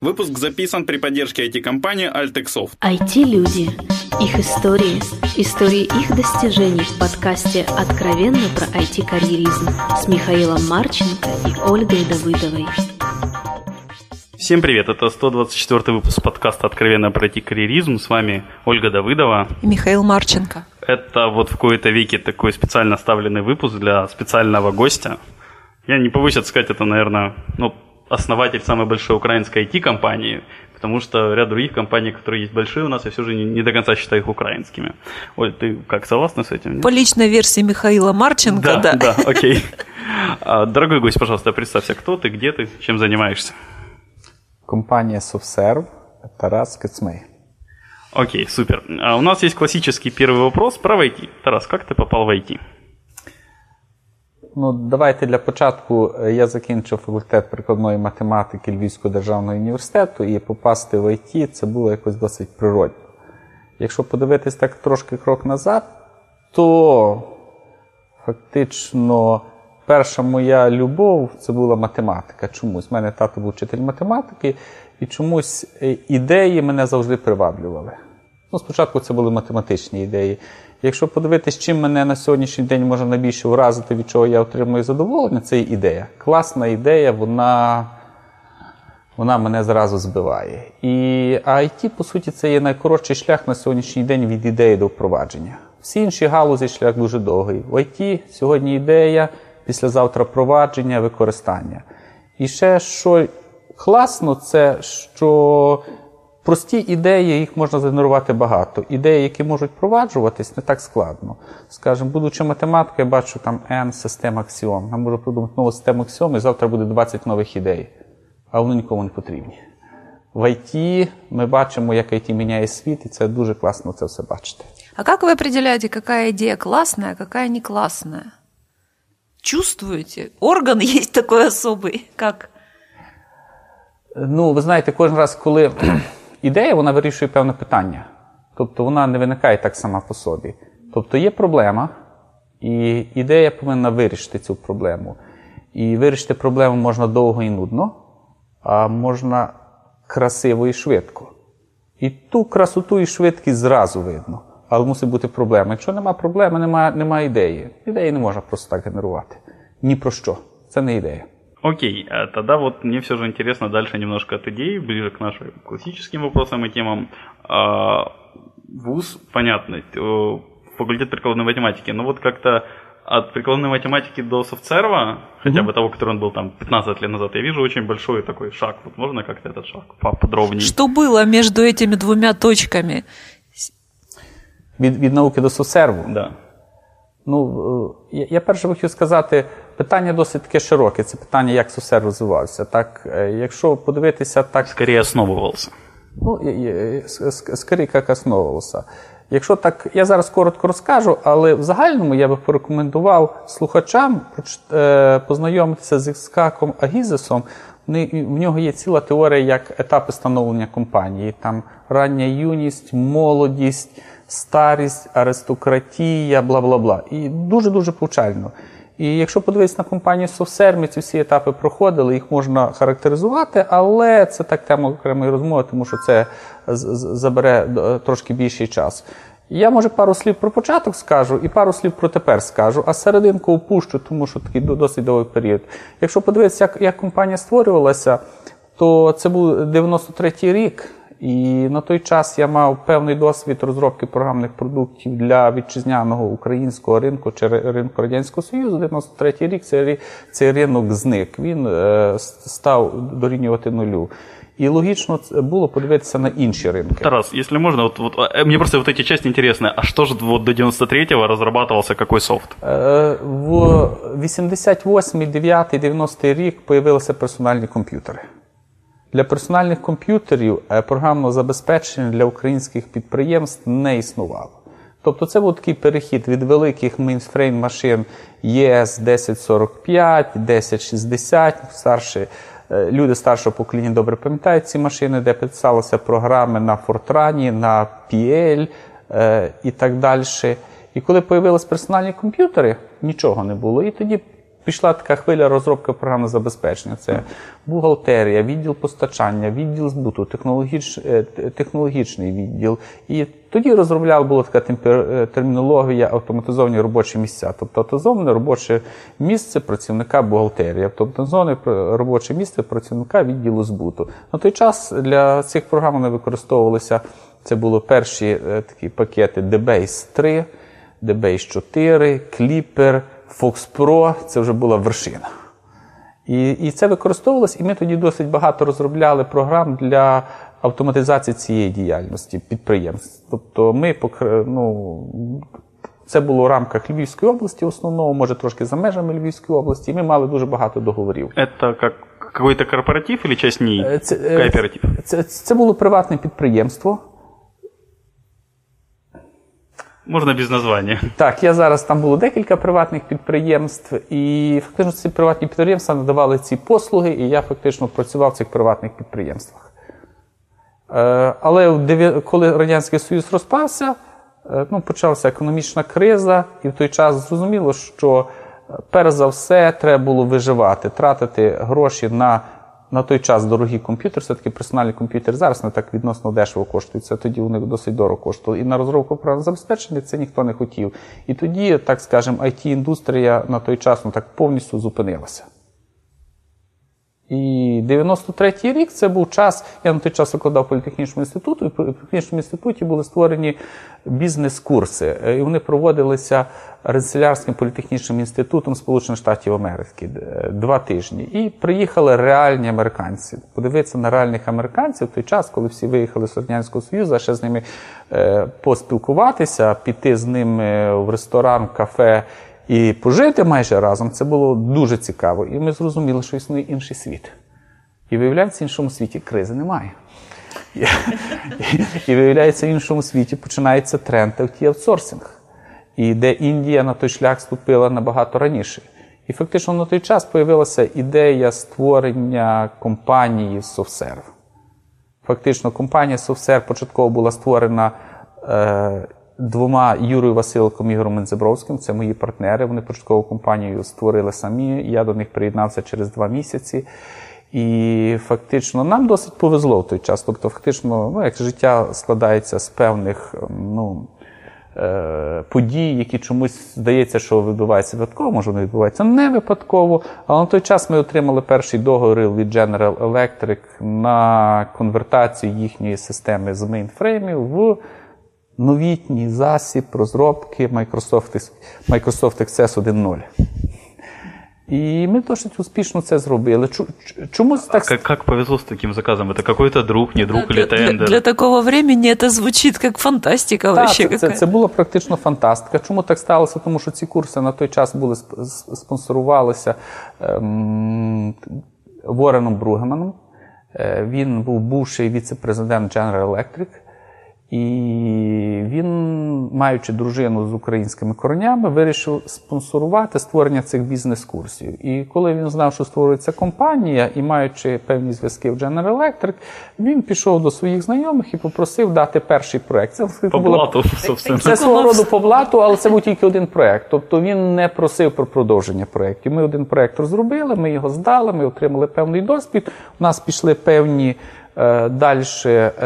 Выпуск записан при поддержке IT-компании Altexoft. IT-люди. Их истории. Истории их достижений в подкасте «Откровенно про IT-карьеризм» с Михаилом Марченко и Ольгой Давыдовой. Всем привет, это 124 выпуск подкаста «Откровенно про IT-карьеризм». С вами Ольга Давыдова. И Михаил Марченко. Это вот в кои-то веке такой специально оставленный выпуск для специального гостя. Я не побоюсь сказать, это, наверное, ну, основатель самой большой украинской IT-компании, потому что ряд других компаний, которые есть большие у нас, я все же не, не до конца считаю их украинскими. Оль, ты как, согласна с этим? По личной версии Михаила Марченко, да. Да, да, окей. А, дорогой гость, пожалуйста, представься, кто ты, где ты, чем занимаешься? Компания SoftServe, Тарас Кацмей. Окей, супер. А у нас есть классический первый вопрос про IT. Тарас, как ты попал в IT? Ну, давайте для початку. Е, я закінчив факультет прикладної математики Львівського державного університету, і попасти в ІТ це було якось досить природно. Якщо подивитись так трошки крок назад, то фактично перша моя любов це була математика. Чомусь. У мене тато був вчитель математики, і чомусь е, ідеї мене завжди приваблювали. Ну, Спочатку це були математичні ідеї. Якщо подивитись, чим мене на сьогоднішній день може найбільше вразити, від чого я отримую задоволення, це ідея. Класна ідея, вона вона мене зразу збиває. І IT, по суті, це є найкоротший шлях на сьогоднішній день від ідеї до впровадження. Всі інші галузі шлях дуже довгий. В IT сьогодні ідея, післязавтра впровадження, використання. І ще що класно, це що Прості ідеї, їх можна згенерувати багато. Ідеї, які можуть впроваджуватись, не так складно. Скажімо, будучи математикою, я бачу там N систем аксіом. Я можу придумати нову систему аксіом, і завтра буде 20 нових ідей. А вони нікому не потрібні. В IT ми бачимо, як IT міняє світ, і це дуже класно це все бачити. А як ви определяете, яка ідея класна, а яка не класна? Чувствуєте? Орган є такий особий. Як? Ну, ви знаєте, кожен раз, коли ідея вона вирішує певне питання. Тобто вона не виникає так сама по собі. Тобто є проблема, і ідея повинна вирішити цю проблему. І вирішити проблему можна довго і нудно, а можна красиво і швидко. І ту красоту і швидкість зразу видно. Але мусить бути проблема. Якщо нема проблеми, немає, немає ідеї. Ідеї не можна просто так генерувати. Ні про що. Це не ідея. Окей, а тогда вот мне все же интересно дальше немножко от идей, ближе к нашим классическим вопросам и темам. А, ВУЗ, понятно, факультет прикладной математики, но вот как-то от прикладной математики до софтсерва, хотя бы того, который он был там 15 лет назад, я вижу очень большой такой шаг. Вот можно как-то этот шаг поподробнее? Что было между этими двумя точками? Від, від науки до софтсерву? Да. Ну, я, я перше хотів сказати, питання досить таке широке. Це питання, як СУСЕР розвивався. Так, е, Якщо подивитися так. Скоріше основувався. Ну, скоріше, як основувався. Якщо так, я зараз коротко розкажу, але в загальному я би порекомендував слухачам е, познайомитися з Іскаком Агізесом. В нього є ціла теорія як етапи становлення компанії. Там рання юність, молодість, старість, аристократія, бла бла бла. І дуже-дуже повчально. І якщо подивитися на компанію ми ці всі етапи проходили, їх можна характеризувати, але це так тема окремої розмови, тому що це забере трошки більший час. Я, може, пару слів про початок скажу і пару слів про тепер скажу, а серединку опущу, тому що такий досить довгий період. Якщо подивитися, як, як компанія створювалася, то це був 93-й рік. І на той час я мав певний досвід розробки програмних продуктів для вітчизняного українського ринку чи ринку Радянського Союзу. 93-й рік цей, цей ринок зник. Він е, став дорівнювати нулю. І логічно було подивитися на інші ринки. Тарас, если можно, вот, вот, мне просто вот эти части интересны. А что же вот до 93-го разрабатывался какой софт? В 88 9 90 рік появилися персональні комп'ютери. Для персональних комп'ютерів е, програмного забезпечення для українських підприємств не існувало. Тобто це був такий перехід від великих мейнфрейм машин ЄС 1045, 1060, старші, е, люди старшого покоління добре пам'ятають ці машини, де писалися програми на Fortran, на PL е, і так далі. І коли з'явилися персональні комп'ютери, нічого не було. І тоді пішла така хвиля розробки програмного забезпечення. Це бухгалтерія, відділ постачання, відділ збуту, технологіч, е, технологічний відділ. І тоді розробляла була така е, термінологія автоматизовані робочі місця. Тобто автоматизоване робоче місце працівника бухгалтерії, автоматизоване пр- робоче місце працівника відділу збуту. На той час для цих програм вони використовувалися. Це були перші е, такі пакети DBase 3, DBase 4, Clipper, Fox Pro. Це вже була вершина. І, і це використовувалось, і ми тоді досить багато розробляли програм для автоматизації цієї діяльності підприємств. Тобто ми покр- ну, це було в рамках Львівської області, в основному, може трошки за межами Львівської області, і ми мали дуже багато договорів. Это как какой-то корпоратив или часть НИИ? Е, Це, Це, це було приватне підприємство. Можно без названия. Так, я зараз там було декілька приватних підприємств, і фактично ці приватні підприємства надавали ці послуги, і я фактично працював в цих приватних підприємствах. Е, Але коли Радянський Союз розпався, е, ну, почалася економічна криза, і в той час зрозуміло, що е, перш за все треба було виживати, тратити гроші на, на той час дорогий комп'ютер, все-таки персональний комп'ютер зараз не так відносно дешево коштується. Тоді них досить дорого коштувало. І на розробку програмного забезпечення це ніхто не хотів. І тоді, так скажемо, IT-індустрія на той час ну, так повністю зупинилася. І 93-й рік це був час. Я на той час викладав політехнічному інституту, і в політехнічному інституті були створені бізнес-курси. Е, І вони проводилися Ренцелярським політехнічним інститутом Сполучених Штатів Америки е, два тижні. І приїхали реальні американці. Подивитися на реальних американців в той час, коли всі виїхали з Радянського Союзу, ще з ними е, поспілкуватися, піти з ними в ресторан, кафе. І пожити майже разом це було дуже цікаво. І ми зрозуміли, що існує інший світ. І виявляється, в іншому світі кризи немає. І, виявляється, в іншому світі починається тренд аутсорсинг. І де Індія на той шлях ступила набагато раніше. І фактично на той час з'явилася ідея створення компанії SoftServe. Фактично, компанія SoftServe початково була створена е, двома Юрою Василком і Ігорем Мензебровським. Це мої партнери. Вони початкову компанію створили самі. Я до них приєднався через два місяці. І фактично нам досить повезло в той час. Тобто, фактично, ну, як життя складається з певних ну, е, подій, які чомусь здається, що відбуваються випадково, може вони відбуваються не випадково. Але на той час ми отримали перший договір від General Electric на конвертацію їхньої системи з мейнфреймів в новітній засіб розробки Microsoft, Microsoft Access 1.0. І ми досить успішно це зробили. Чу- ч- так Как, как повезло с таким заказом? Это какой-то друг, не друг Для, или для- тендер? для такого времени это звучит как фантастика вообще це, це, це була практично фантастика. Чому так сталося? Тому що ці курси на той час були сп- спонсорувалися ем, Вореном Бругеманом. Е, Він був бувший віце-президент General Electric. І він, маючи дружину з українськими коренями, вирішив спонсорувати створення цих бізнес-курсів. І коли він знав, що створюється компанія, і маючи певні зв'язки в General Electric, він пішов до своїх знайомих і попросив дати перший проект. Це По блату, собственно. це свого роду по блату, але це був тільки один проект. Тобто він не просив про продовження проєктів. Ми один проект розробили, ми його здали, ми отримали певний досвід. У нас пішли певні далі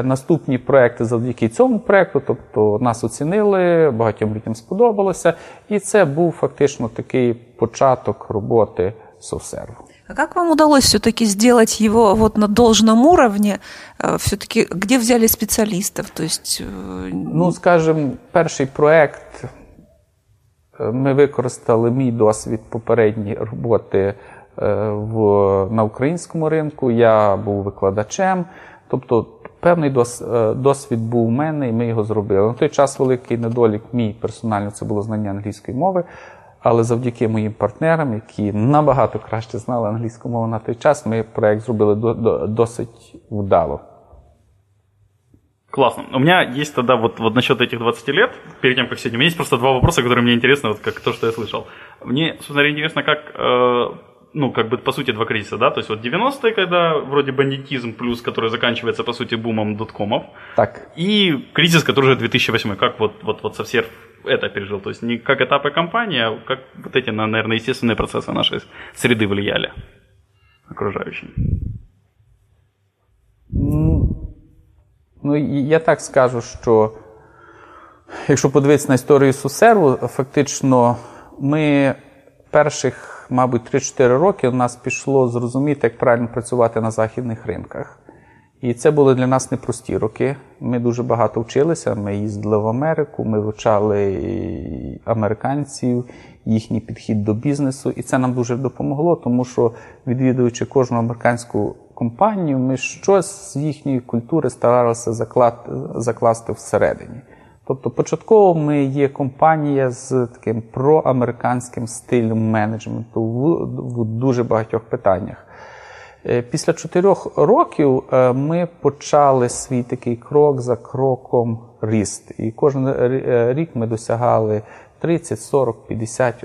наступні проекти завдяки цьому проекту. Тобто нас оцінили, багатьом людям сподобалося. І це був фактично такий початок роботи SoftServe. А как вам удалось все-таки сделать его вот на должном уровне? Все-таки где взяли специалистов? То есть э, Ну, скажімо, перший проект е, ми використали мій досвід попередньої роботи е, в, на українському ринку. Я був викладачем. Тобто, певний дос, е, досвід був у мене, і ми його зробили. На той час великий недолік мій персонально це було знання англійської мови. Але завдяки моїм партнерам, які набагато краще знали англійську мову на той час, ми проект зробили до, до, досить вдало. Классно. У меня есть тогда вот, вот насчет этих 20 лет, перед тем, как сегодня, у меня есть просто два вопроса, которые мне интересны, вот как то, что я слышал. Мне, собственно, интересно, как, э, ну, как бы, по сути, два кризиса, да, то есть вот 90-е, когда вроде бандитизм плюс, который заканчивается, по сути, бумом доткомов, Так. и кризис, который уже 2008, как вот, вот, вот со всех это пережил? То есть не как этапы компании, а как вот эти, наверное, естественные процессы нашей среды влияли окружающим? Ну, я так скажу, що якщо подивитися на історію Сусерву, фактично ми перших, мабуть, 3-4 роки у нас пішло зрозуміти, як правильно працювати на західних ринках. І це були для нас непрості роки. Ми дуже багато вчилися. Ми їздили в Америку, ми вивчали американців, їхній підхід до бізнесу. І це нам дуже допомогло, тому що відвідуючи кожну американську компанію, ми щось з їхньої культури старалися закласти всередині. Тобто, початково ми є компанія з таким проамериканським стилем менеджменту в, в дуже багатьох питаннях. Е, після чотирьох років е, ми почали свій такий крок за кроком ріст. І кожен е, рік ми досягали 30, 40, 50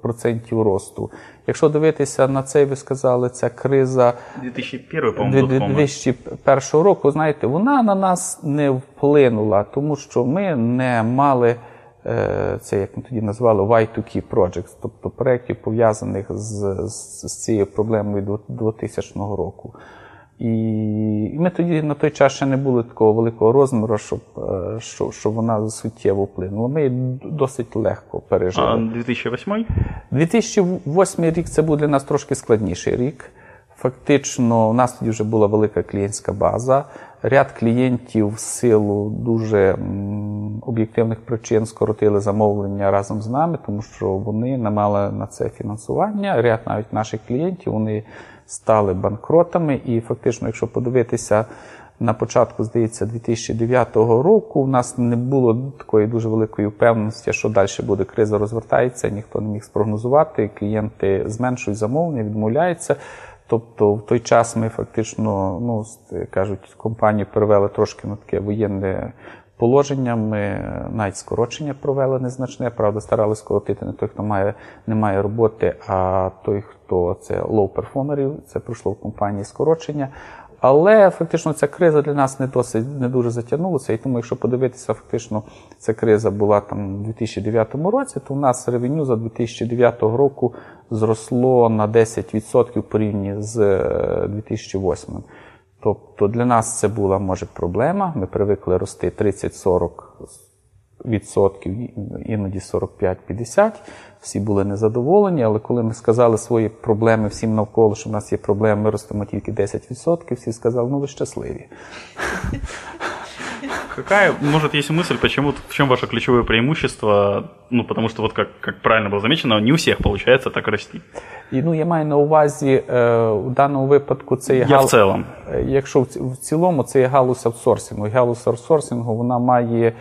процентів росту. Якщо дивитися на це, ви сказали, ця криза 2001, 2001 року, знаєте, вона на нас не вплинула, тому що ми не мали. Е, це, як ми тоді назвали, Y2K Projects, тобто проєктів пов'язаних з, з, з цією проблемою 2000 року. І ми тоді на той час ще не були такого великого розміру, щоб е, щоб, щоб вона суттєво вплинула. Ми її досить легко пережили. А 2008? 2008 рік це був для нас трошки складніший рік. Фактично, у нас тоді вже була велика клієнтська база. Ряд клієнтів в силу дуже об'єктивних причин скоротили замовлення разом з нами, тому що вони не мали на це фінансування. Ряд навіть наших клієнтів вони стали банкротами. І фактично, якщо подивитися на початку, здається, 2009 року, у нас не було такої дуже великої впевненості, що далі буде криза розвертається, ніхто не міг спрогнозувати. Клієнти зменшують замовлення, відмовляються. Тобто в той час ми фактично, ну кажуть, компанію перевели трошки на таке воєнне положення. Ми навіть скорочення провели незначне. Правда, старалися скоротити не той, хто має, не має роботи, а той, хто це лоу-перформерів. Це пройшло в компанії скорочення. Але фактично ця криза для нас не досить не дуже затягнулася. І тому, якщо подивитися, фактично ця криза була там у 2009 році, то у нас ревеню за 2009 року зросло на 10% порівняно з 2008. Тобто для нас це була може проблема. Ми привикли рости 30-40 відсотків, іноді 45-50. Всі були незадоволені, але коли ми сказали свої проблеми всім навколо, що в нас є проблеми, ми ростемо тільки 10%, всі сказали, ну ви щасливі. Какая, может, есть мысль, почему, в чем ваше ключевое преимущество? Ну, потому что, вот как, как правильно было замечено, не у всех получается так расти. І, ну, я маю на увазі, е, у даному випадку це є Я гал... в цілому. Е, якщо в, в цілому це є галузь аутсорсингу. Галузь аутсорсингу, вона має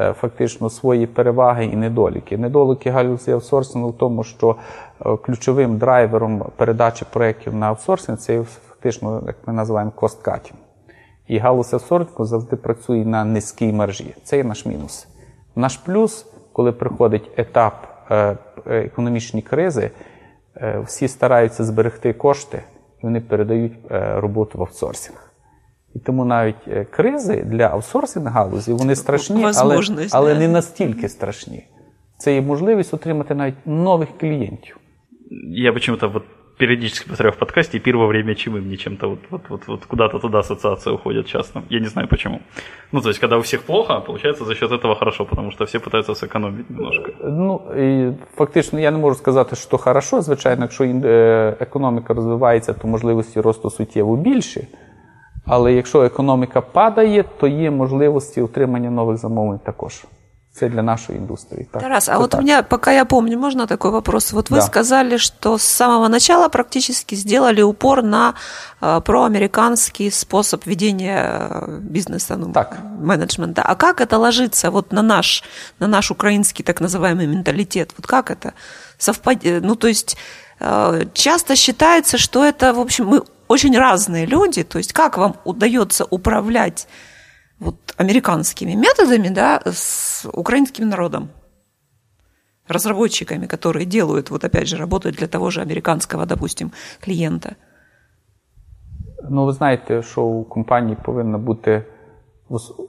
Е, фактично свої переваги і недоліки. Недоліки галузі аутсорсингу в тому, що е, ключовим драйвером передачі проєктів на аутсорсинг це фактично, як ми називаємо, косткатінг. І галузь аутсорсингу завжди працює на низькій маржі. Це є наш мінус. Наш плюс, коли приходить етап е, економічної кризи, всі стараються зберегти кошти і вони передають роботу в аутсорсинг. І тому навіть е, кризи для аутсорсинг галузі вони страшні, але, але не настільки страшні. Це є можливість отримати навіть нових клієнтів. Я почему-то вот периодически повторяю в подкасте, пир во время чумы мне чем-то вот, вот, вот, вот куда-то туда ассоциация уходит часто. Я не знаю почему. Ну, то есть, когда у всех плохо, получается за счет этого хорошо, потому что все пытаются сэкономить немножко. Ну, і фактично, я не можу сказати, що хорошо. Звичайно, якщо е, економіка розвивається, то можливості росту суттєво більші. Але якщо економіка падає, то є можливості отримання нових замовлень також. Це для нашей индустрии. Так, Тарас, а вот так. у меня, пока я помню, можно такой вопрос? Вот вы да. сказали, что с самого начала практически сделали упор на э, проамериканский способ ведения э, бизнеса, ну, так. менеджмента. А как это ложится вот на наш, на наш украинский так называемый менталитет? Вот как это совпадет? Ну, то есть э, часто считается, что это, в общем, мы очень разные люди. То есть как вам удается управлять вот американскими методами да, с украинским народом? разработчиками, которые делают, вот опять же, работают для того же американского, допустим, клиента? Ну, ви знаєте, що у компанії повинна бути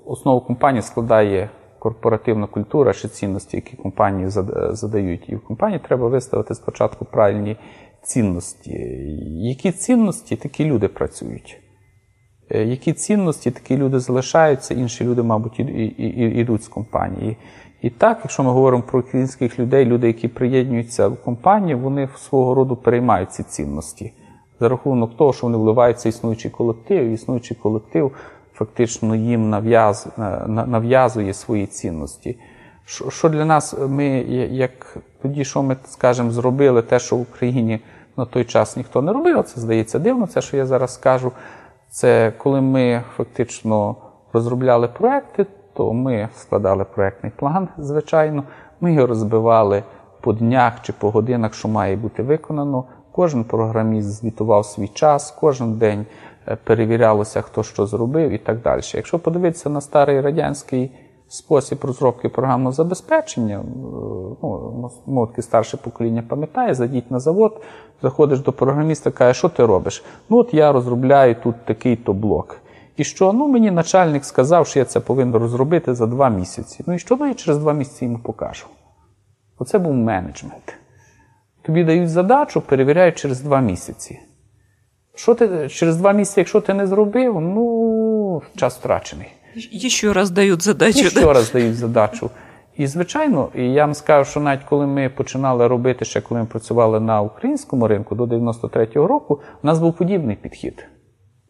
основу компанії складає корпоративна культура чи цінності, які компанії задають. І в компанії треба виставити спочатку правильні цінності. Які цінності такі люди працюють? Е, які цінності такі люди залишаються, інші люди, мабуть, йдуть з компанії. І так, якщо ми говоримо про українських людей, люди, які приєднуються в компанію, вони свого роду переймають ці цінності за рахунок того, що вони вливаються в існуючий колектив, і існуючий колектив фактично їм нав'яз, нав'язує свої цінності. Що для нас, ми, як тоді, що ми скажемо, зробили те, що в Україні на той час ніхто не робив, це здається дивно, це що я зараз скажу. Це коли ми фактично розробляли проекти, то ми складали проектний план, звичайно, ми його розбивали по днях чи по годинах, що має бути виконано. Кожен програміст звітував свій час, кожен день е, перевірялося, хто що зробив і так далі. Якщо подивитися на старий радянський спосіб розробки програмного забезпечення, е, ну, мовки старше покоління пам'ятає, зайдіть на завод, заходиш до програміста, каже, що ти робиш? Ну, от я розробляю тут такий-то блок. І що? Ну, мені начальник сказав, що я це повинен розробити за два місяці. Ну і що ну, я через два місяці йому покажу? Оце був менеджмент. Тобі дають задачу, перевіряють через два місяці. Що ти через два місяці, якщо ти не зробив, ну час втрачений. Ще раз дають задачу. І ще раз дають задачу. І, звичайно, і я вам скажу, що навіть коли ми починали робити, ще коли ми працювали на українському ринку до 93-го року, у нас був подібний підхід.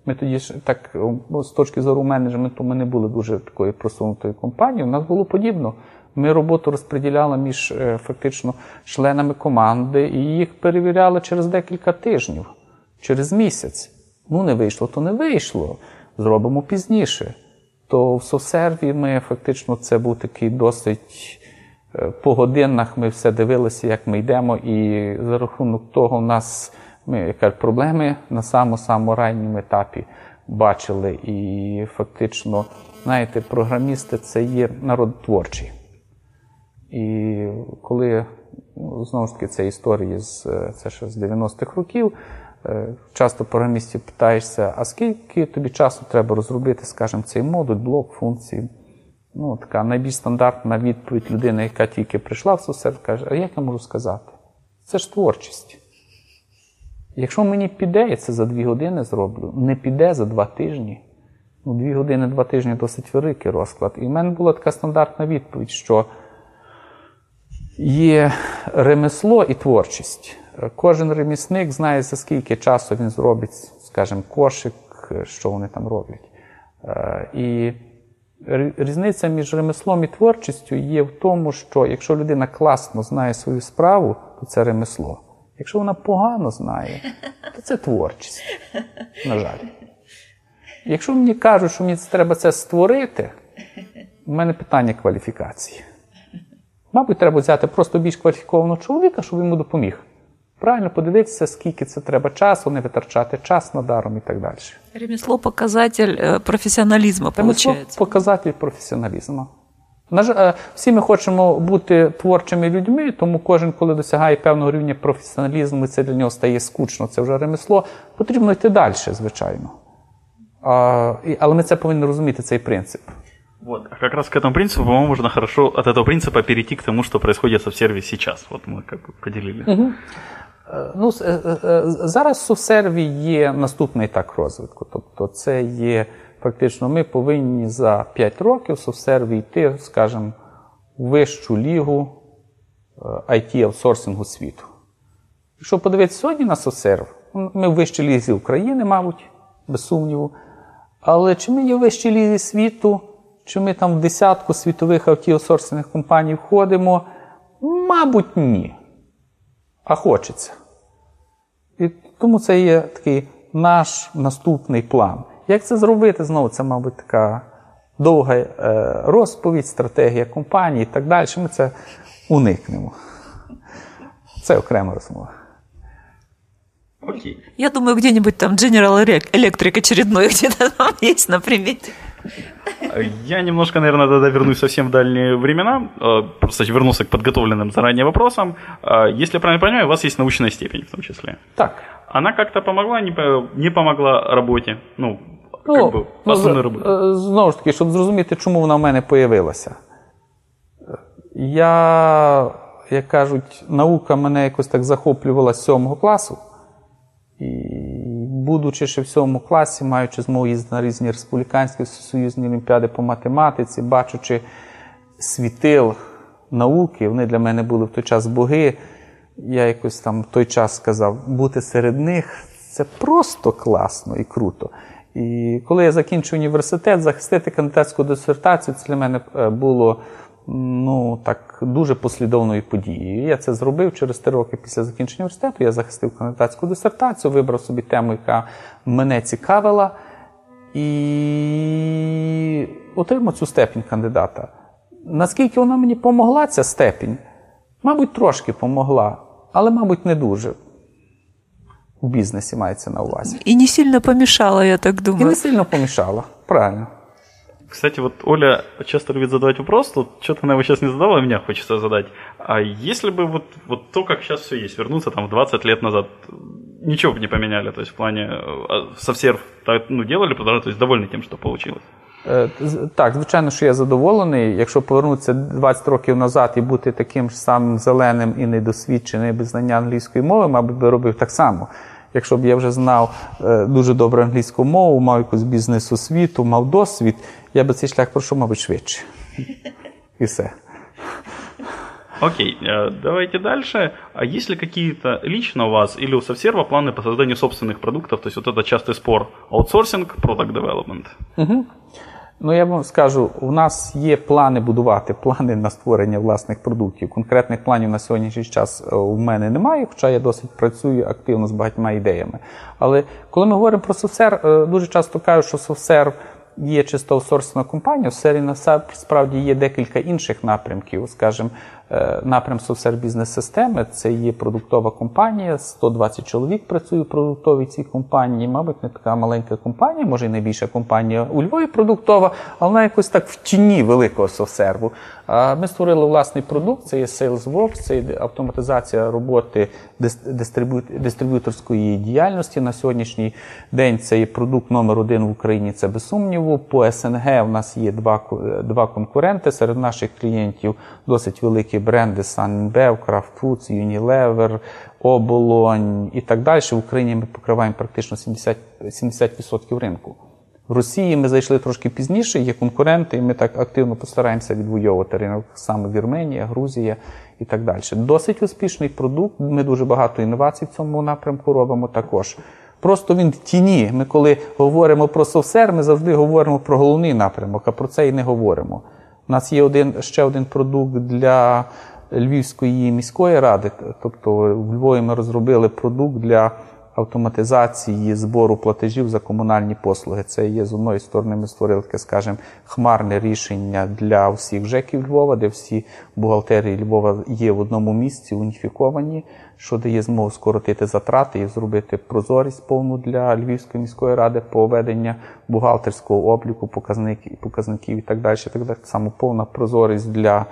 Ми тоді ж так, ну, з точки зору менеджменту, ми не були дуже такою просунутою компанією. У нас було подібно. Ми роботу розподіляли між е, фактично членами команди і їх перевіряли через декілька тижнів, через місяць. Ну, не вийшло, то не вийшло. Зробимо пізніше. То в софсерві ми фактично це був такий досить. Е, по годинах ми все дивилися, як ми йдемо, і за рахунок того, у нас ми яка проблеми на самому ранньому етапі бачили. І фактично, знаєте, програмісти це є народ творчий. І коли ну, знову ж таки це історії з це ще з 90-х років, е, часто програмістів питаєшся, а скільки тобі часу треба розробити, скажімо, цей модуль, блок, функції? Ну, така найбільш стандартна відповідь людини, яка тільки прийшла в соцсервіс, каже, а як я можу сказати? Це ж творчість. Якщо мені піде, я це за дві години зроблю, не піде за два тижні. Ну, дві години, два тижні досить великий розклад. І в мене була така стандартна відповідь, що є ремесло і творчість. Кожен ремісник знає, за скільки часу він зробить, скажімо, кошик, що вони там роблять. Е, і різниця між ремеслом і творчістю є в тому, що якщо людина класно знає свою справу, то це ремесло. Якщо вона погано знає, то це творчість. На жаль. Якщо мені кажуть, що мені треба це створити, у мене питання кваліфікації. Мабуть, треба взяти просто більш кваліфікованого чоловіка, щоб йому допоміг. Правильно подивитися, скільки це треба часу, не витрачати час на даром і так далі. Ремесло показатель е, професіоналізму. Ремесло показатель професіоналізму. Е, всі ми хочемо бути творчими людьми, тому кожен, коли досягає певного рівня професіоналізму, це для нього стає скучно, це вже ремесло. Потрібно йти далі, звичайно. Але ми це повинні розуміти, цей принцип. Вот. А как раз к этому принципу, по-моему, можно хорошо от этого принципа перейти к тому, что происходит в сервисе сейчас. Вот мы как бы поделили. Угу. Ну, Зараз в софсерві є наступний так розвитку. Тобто, це є фактично, ми повинні за 5 років в софсерві йти, скажімо, в вищу лігу it аутсорсингу світу. Якщо подивитися сьогодні на софсерв, ми в вищій лізі України, мабуть, без сумніву. Але чи ми є в вищій лізі світу? Чи ми там в десятку світових аутіосорсинних компаній входимо? Мабуть, ні. А хочеться. І тому це є такий наш наступний план. Як це зробити? Знову це, мабуть, така довга е, розповідь, стратегія компанії і так далі. Ми це уникнемо. Це окрема розмова. Окей. Я думаю, где-нибудь там General Electric очередной где-то там есть на примете. Я немножко, наверное, тогда вернусь совсем в дальние времена. Э, просто вернулся к подготовленным заранее вопросам. Э, если я правильно понимаю, у вас есть научная степень в том числе. Так. Она как-то помогла, не помогла работе? Ну, ну, как би, ну, роботи? Знову ж таки, щоб зрозуміти, чому вона в мене появилася. Я, як кажуть, наука мене якось так захоплювала з сьомого класу. І будучи ще в сьомому класі, маючи змогу їздити на різні республіканські союзні олімпіади по математиці, бачучи світил науки, вони для мене були в той час боги. Я якось там в той час сказав, бути серед них це просто класно і круто. І коли я закінчив університет, захистити кандидатську дисертацію, це для мене е, було ну, так, дуже послідовною подією. Я це зробив через три роки після закінчення університету. Я захистив кандидатську дисертацію, вибрав собі тему, яка мене цікавила, і отримав цю степінь кандидата. Наскільки вона мені помогла, ця степінь? Мабуть, трошки помогла, але, мабуть, не дуже. В бізнесі мається на увазі. І не сильно помішала, я так думаю. І не сильно помішала, правильно. Кстати, вот Оля часто любит задавать вопрос, тут что-то она его сейчас не задала, а меня хочется задать. А если бы вот, вот то, как сейчас все есть, вернуться там в 20 лет назад, ничего бы не поменяли, то есть в плане а, совсерв ну, делали, то есть довольны тем, что получилось? Е, так, звичайно, що я задоволений. Якщо повернутися 20 років назад і бути таким ж самим зеленим і недосвідченим без знання англійської мови, мабуть, би робив так само. Якщо б я вже знав е, дуже добре англійську мову, мав якусь бізнес-освіту, мав досвід, я би цей шлях пройшов, мабуть, швидше. І все. Окей, э, давайте дальше. А есть ли какие-то лично у вас или у Совсерва планы по созданию собственных продуктов? То есть вот это частый спор аутсорсинг, product development? Угу. Ну, я вам скажу, у нас є плани будувати, плани на створення власних продуктів. Конкретних планів на сьогоднішній час е, у мене немає, хоча я досить працюю активно з багатьма ідеями. Але коли ми говоримо про софсер, дуже часто кажуть, що софсер є чисто аутсорсна компанія, в сері насправді є декілька інших напрямків, скажімо, Е, напрям Софсер бізнес-системи це є продуктова компанія. 120 чоловік працює в продуктовій цій компанії. Мабуть, не така маленька компанія, може і найбільша компанія у Львові продуктова, але вона якось так в тіні великого софсерву. Ми створили власний продукт, це є SalesWorks, це є автоматизація роботи дистриб'юторської діяльності. На сьогоднішній день це є продукт номер один в Україні, це без сумніву. По СНГ у нас є два два конкуренти. Серед наших клієнтів досить великі бренди Sunbev, Kraft Foods, Unilever, Оболонь і так далі. В Україні ми покриваємо практично 70%, 70% ринку. В Росії ми зайшли трошки пізніше, є конкуренти, і ми так активно постараємося відвоювати ринок саме Вірменія, Грузія і так далі. Досить успішний продукт. Ми дуже багато інновацій в цьому напрямку робимо також. Просто він в тіні. Ми, коли говоримо про софсер, ми завжди говоримо про головний напрямок, а про це і не говоримо. У нас є один ще один продукт для Львівської міської ради. Тобто в Львові ми розробили продукт для автоматизації збору платежів за комунальні послуги. Це є з одної сторони, ми створили таке, скажімо, хмарне рішення для всіх ЖЕКів Львова, де всі бухгалтерії Львова є в одному місці, уніфіковані, що дає змогу скоротити затрати і зробити прозорість повну для Львівської міської ради по ведення бухгалтерського обліку, показників, показників і так далі. Так. Саме повна прозорість для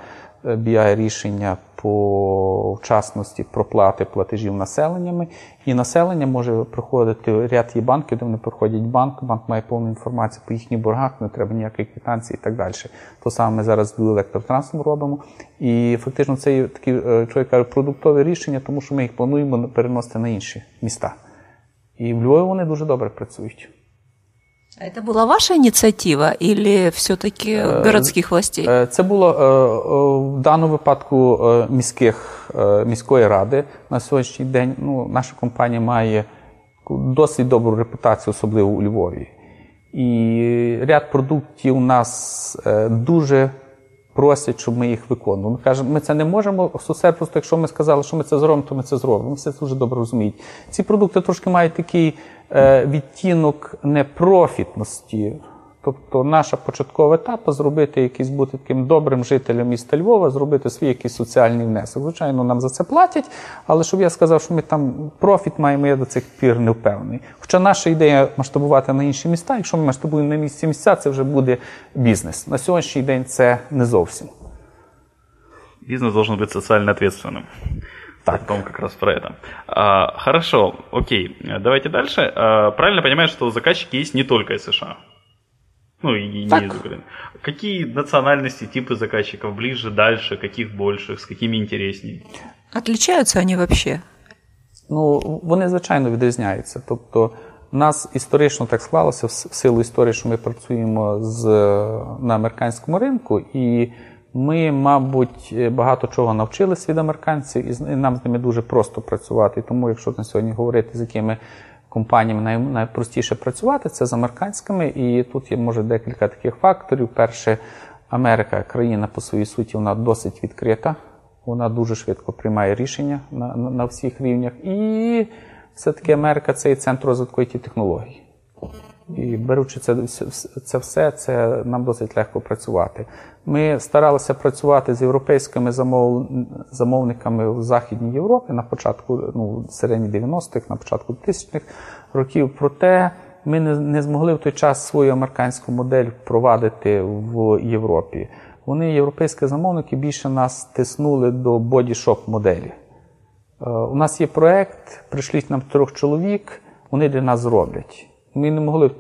BI рішення по вчасності проплати платежів населеннями. І населення може проходити ряд є банків, де вони проходять банк, банк має повну інформацію по їхніх боргах, не треба ніякої квитанції і так далі. То саме зараз з електротрансом робимо. І фактично це є такі, е, чоловік каже, продуктові рішення, тому що ми їх плануємо переносити на інші міста. І в Львові вони дуже добре працюють. Це була ваша ініціатива або все-таки городських властей? Це було в даному випадку міських, міської ради на сьогоднішній день. Ну, Наша компанія має досить добру репутацію, особливо у Львові. І ряд продуктів у нас дуже просять, щоб ми їх виконували. Ми кажемо, ми це не можемо. Сосе просто, якщо ми сказали, що ми це зробимо, то ми це зробимо. Ми все це дуже добре розуміють. Ці продукти трошки мають такий е, відтінок непрофітності. Тобто наша початкова етапа зробити якийсь бути таким добрим жителем міста Львова, зробити свій якийсь соціальний внесок. Звичайно, нам за це платять, але щоб я сказав, що ми там профіт маємо, я до цих пір не впевнений. Хоча наша ідея масштабувати на інші міста, якщо ми масштабуємо на місці місця, це вже буде бізнес. На сьогоднішній день це не зовсім. Бизнес должен быть социально ответственным. Так. О том как раз про это. А, хорошо, окей, давайте дальше. А, правильно понимаю, что заказчики есть не только из США? Ну, и так. не из Украины. Какие национальности, типы заказчиков ближе, дальше, каких больше, с какими интереснее? Отличаются они вообще? Ну, вони, звичайно, відрізняються. Тобто, у нас історично так склалося в силу історії, що ми працюємо з, на американському ринку, і Ми, мабуть, багато чого навчилися від американців, і нам з ними дуже просто працювати. тому, якщо на сьогодні говорити, з якими компаніями найпростіше працювати, це з американськими. І тут є може декілька таких факторів. Перше, Америка, країна по своїй суті, вона досить відкрита, вона дуже швидко приймає рішення на, на, на всіх рівнях. І все-таки Америка це і центр розвитку it технологій. І беручи це це все, це нам досить легко працювати. Ми старалися працювати з європейськими замов... замовниками в Західній Європі на початку, ну, середні 90-х, на початку 2000-х років. Проте ми не, не змогли в той час свою американську модель впровадити в Європі. Вони, європейські замовники, більше нас тиснули до бодішоп моделі. Е, у нас є проект, прийшліть нам трьох чоловік, вони для нас зроблять. Ми не могли в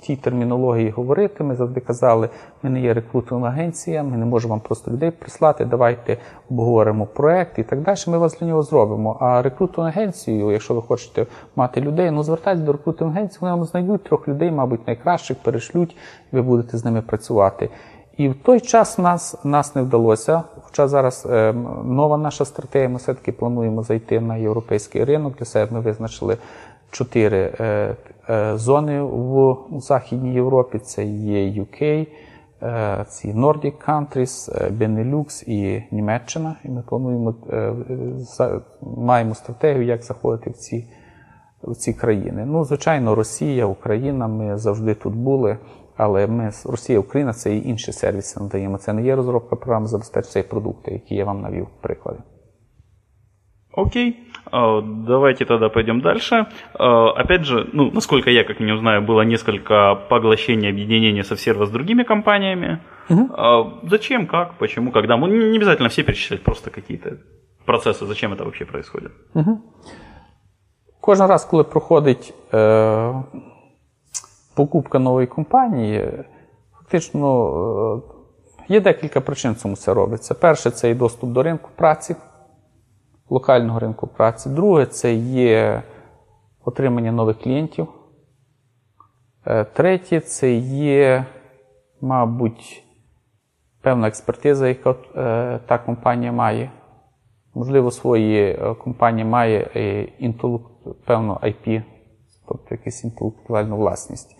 тій термінології говорити. Ми завжди казали, ми не є рекрутинг агенція, ми не можемо вам просто людей прислати, давайте обговоримо проект і так далі. Ми вас для нього зробимо. А рекрутинг агенцію, якщо ви хочете мати людей, ну звертайтеся до рекрутинг агенції, вони вам знайдуть трьох людей, мабуть, найкращих, перешлють, ви будете з ними працювати. І в той час нас нас не вдалося. Хоча зараз е, нова наша стратегія, ми все-таки плануємо зайти на європейський ринок. Для себе ми визначили чотири е, зони в Західній Європі: це є UK, е, ці Nordic Countries, Benelux і Німеччина. І ми плануємо маємо стратегію, як заходити в ці в ці країни. Ну, звичайно, Росія, Україна, ми завжди тут були. Але ми Росія, Україна це і інші сервіси надаємо. Це не є розробка програми забезпечення продукти, які я вам навів приклади. Окей. А, давайте тогда пойдем дальше. А, опять же, ну, насколько я, как не знаю, было несколько поглощений, объединений совсерва с другими компаниями. Угу. Зачем, как, почему, когда? Ну, не обязательно все перечислять, просто какие-то процессы. Зачем это вообще происходит? Угу. Кожен раз, коли проходить е, покупка нової компанії, фактично е, є декілька причин, чому це робиться. Перше, це і доступ до ринку праці Локального ринку праці. Друге, це є отримання нових клієнтів. Е, третє це є, мабуть, певна експертиза, яка е, та компанія має. Можливо, свої е, компанія має певну IP, тобто якусь інтелектуальну власність.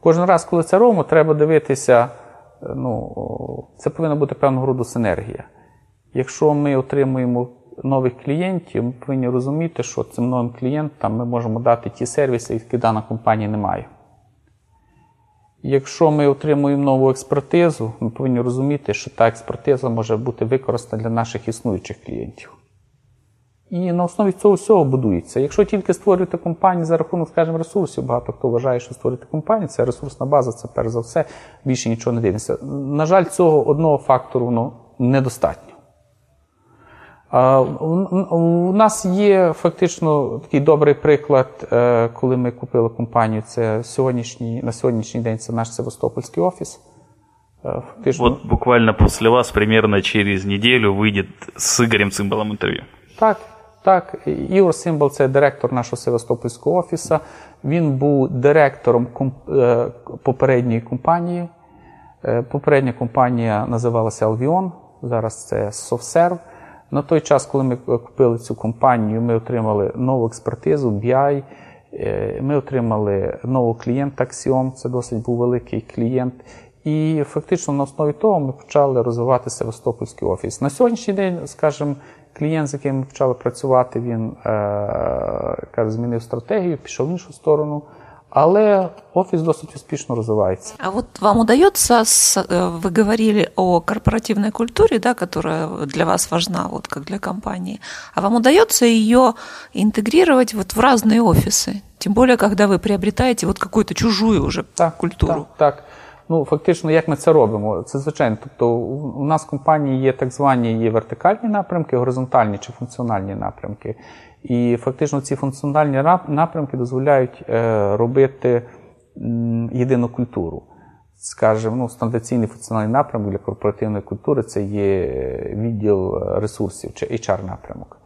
Кожен раз, коли це робимо, треба дивитися, ну, це повинна бути певного роду синергія. Якщо ми отримуємо нових клієнтів, ми повинні розуміти, що цим новим клієнтам ми можемо дати ті сервіси, які дана компанія не має. Якщо ми отримуємо нову експертизу, ми повинні розуміти, що та експертиза може бути використана для наших існуючих клієнтів. І на основі цього всього будується. Якщо тільки створювати компанію за рахунок, скажімо, ресурсів, багато хто вважає, що створити компанію це ресурсна база, це перш за все, більше нічого не дивиться. На жаль, цього одного фактору ну, недостатньо. У нас є фактично такий добрий приклад, е, коли ми купили компанію. Це сьогоднішній, на сьогоднішній день це наш Севастопольський офіс. Е, фактично... Вот буквально після вас, примерно через неділю, вийде з Ігорем Цимбалом інтерв'ю. Так, так. Ігор Цимбал – це директор нашого Севастопольського офісу. Він був директором е, попередньої компанії. Попередня компанія називалася Alvion, зараз це SoftServe. На той час, коли ми купили цю компанію, ми отримали нову експертизу, BI, е, ми отримали нового клієнта Axiom, це досить був великий клієнт. І фактично на основі того ми почали розвивати Севастопольський офіс. На сьогоднішній день, скажімо, клієнт, з яким ми почали працювати, він е, змінив стратегію, пішов в іншу сторону. Але офис досить успешно развивается. А вот вам удается, э, вы говорили о корпоративной культуре, да, которая для вас важна, вот как для компании, а вам удается ее интегрировать вот в разные офисы? Тем более, когда вы приобретаете вот какую-то чужую уже так, культуру. Так, так. Ну, фактично, як ми це робимо? Це звичайно. Тобто, у нас в компанії є так звані є вертикальні напрямки, горизонтальні чи функціональні напрямки. І фактично ці функціональні напрямки дозволяють е, робити єдину культуру. скажімо, ну, стандартний функціональний напрямок для корпоративної культури це є відділ ресурсів чи HR-напрямок.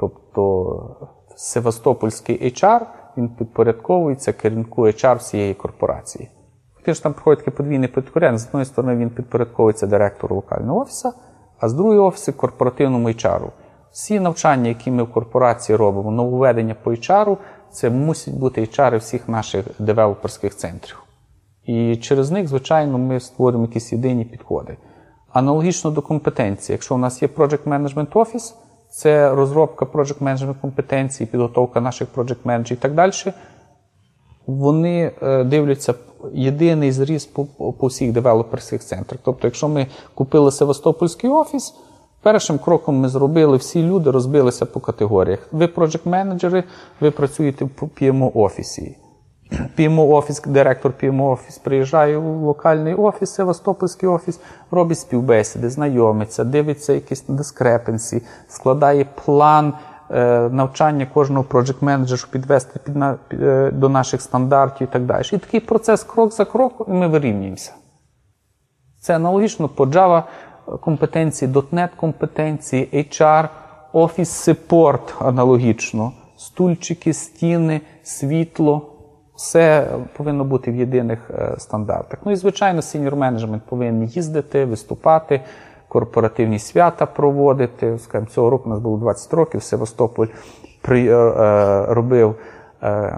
Тобто Севастопольський HR він підпорядковується керівнику HR всієї корпорації. Фактично там проходить таке подвійне підкоряння. З однієї сторони, він підпорядковується директору локального офісу, а з другої офісу корпоративному HR. Всі навчання, які ми в корпорації робимо, нововведення по HR, це мусять бути HR всіх наших девелоперських центрів. І через них, звичайно, ми створюємо якісь єдині підходи. Аналогічно до компетенції, якщо у нас є Project Management Office, це розробка Project Management компетенцій, підготовка наших Project менеджерів і так далі. Вони е, дивляться єдиний зріз по, по всіх девелоперських центрах. Тобто, якщо ми купили Севастопольський офіс, першим кроком ми зробили, всі люди розбилися по категоріях. Ви project менеджери ви працюєте в PMO офісі. PMO офіс, директор PMO офіс приїжджає в локальний офіс, Севастопольський офіс, робить співбесіди, знайомиться, дивиться якісь дискрепенсі, складає план е, навчання кожного project менеджера щоб підвести під, під, е, до наших стандартів і так далі. І такий процес крок за кроком, і ми вирівнюємося. Це аналогічно по Java компетенції, .NET компетенції, HR, Office Support аналогічно, стульчики, стіни, світло. Все повинно бути в єдиних е, стандартах. Ну і, звичайно, сеньор менеджмент повинен їздити, виступати, корпоративні свята проводити. Скажімо, цього року у нас було 20 років, Севастополь при, е, е, робив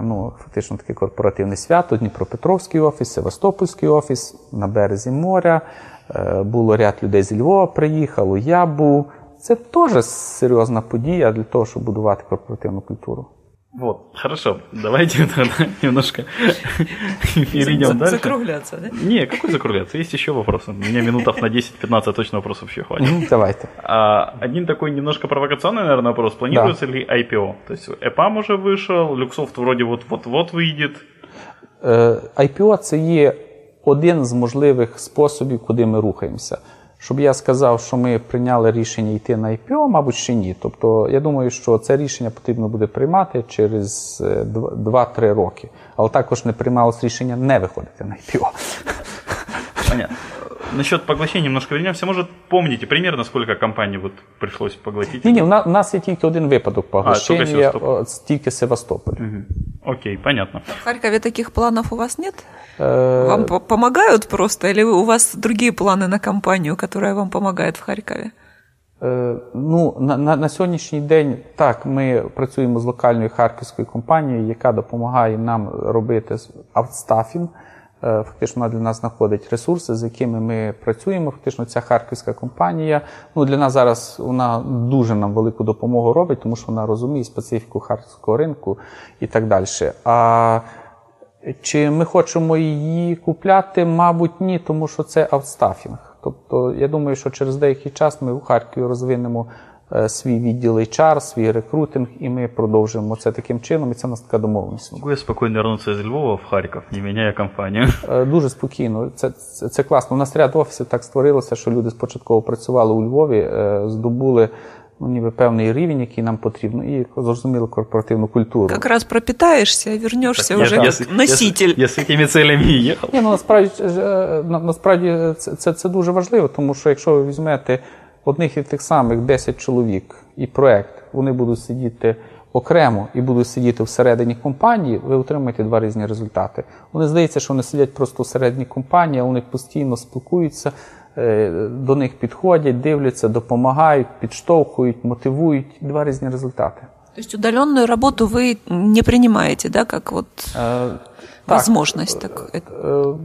ну, фактично таке корпоративне свято, Дніпропетровський офіс, Севастопольський офіс на березі моря. Е, було ряд людей зі Львова, приїхало, я був. Це теж серйозна подія для того, щоб будувати корпоративну культуру. Вот, хорошо. Давайте тогда немножко перейдем дальше. Закругляться, да? Не, какой закругляться? Есть еще вопросы. У меня минутов на 10-15 точно вопросов еще хватит. Давайте. А, один такой немножко провокационный, наверное, вопрос. Планируется да. ли IPO? То есть EPAM уже вышел, Люксофт вроде вот-вот-вот выйдет. IPO це є один з можливих способів, куди ми рухаємося. Щоб я сказав, що ми прийняли рішення йти на IPO, мабуть, ще ні. Тобто, я думаю, що це рішення потрібно буде приймати через 2-3 е, роки. Але також не приймалось рішення не виходити на IPO. Понятно. Насчет поглощения немножко вернемся. Может, помните примерно, сколько компаний вот пришлось поглотить? Ні, ні, у нас є тільки один випадок поглощення, а, Севастополь. тільки Севастополь. Угу. Окей, понятно. В Харькове таких планов у вас нет? Э, вам помогают просто, или у вас другие планы на компанию, которая вам помогает в Харкові? Е, ну, на, на на, сьогоднішній день так, ми працюємо з локальною харківською компанією, яка допомагає нам робити аутстафінг. Е, фактично для нас знаходить ресурси, з якими ми працюємо. Фактично, ця харківська компанія ну, для нас зараз вона дуже нам велику допомогу робить, тому що вона розуміє специфіку харківського ринку і так далі. А чи ми хочемо її купляти? Мабуть, ні, тому що це аутстафінг. Тобто, я думаю, що через деякий час ми у Харкові розвинемо свій відділ HR, свій рекрутинг, і ми продовжуємо це таким чином, і це у нас така домовленість. Могу я спокійно вернутися з Львова в Харків, не міняє компанію? Е, дуже спокійно. Це, це це, класно. У нас ряд офісів так створилося, що люди спочатку працювали у Львові, е, здобули ну, ніби певний рівень, який нам потрібно, і зрозуміло корпоративну культуру. Якраз пропитаєшся і вернешся вже я, як носитель. Я з цими цілями їхав. Ні, ну насправді е, насправді це, це, це дуже важливо, тому що якщо ви візьмете одних і тих самих 10 чоловік і проект, вони будуть сидіти. Окремо і будуть сидіти всередині компанії, ви отримаєте два різні результати. Вони здається, що вони сидять просто всередині компанії, а вони постійно спілкуються, Е, до них підходять, дивляться, допомагають, підштовхують, мотивують. Два різні результати. То есть удаленную работу вы не принимаете, да, как вот возможность? Так, так.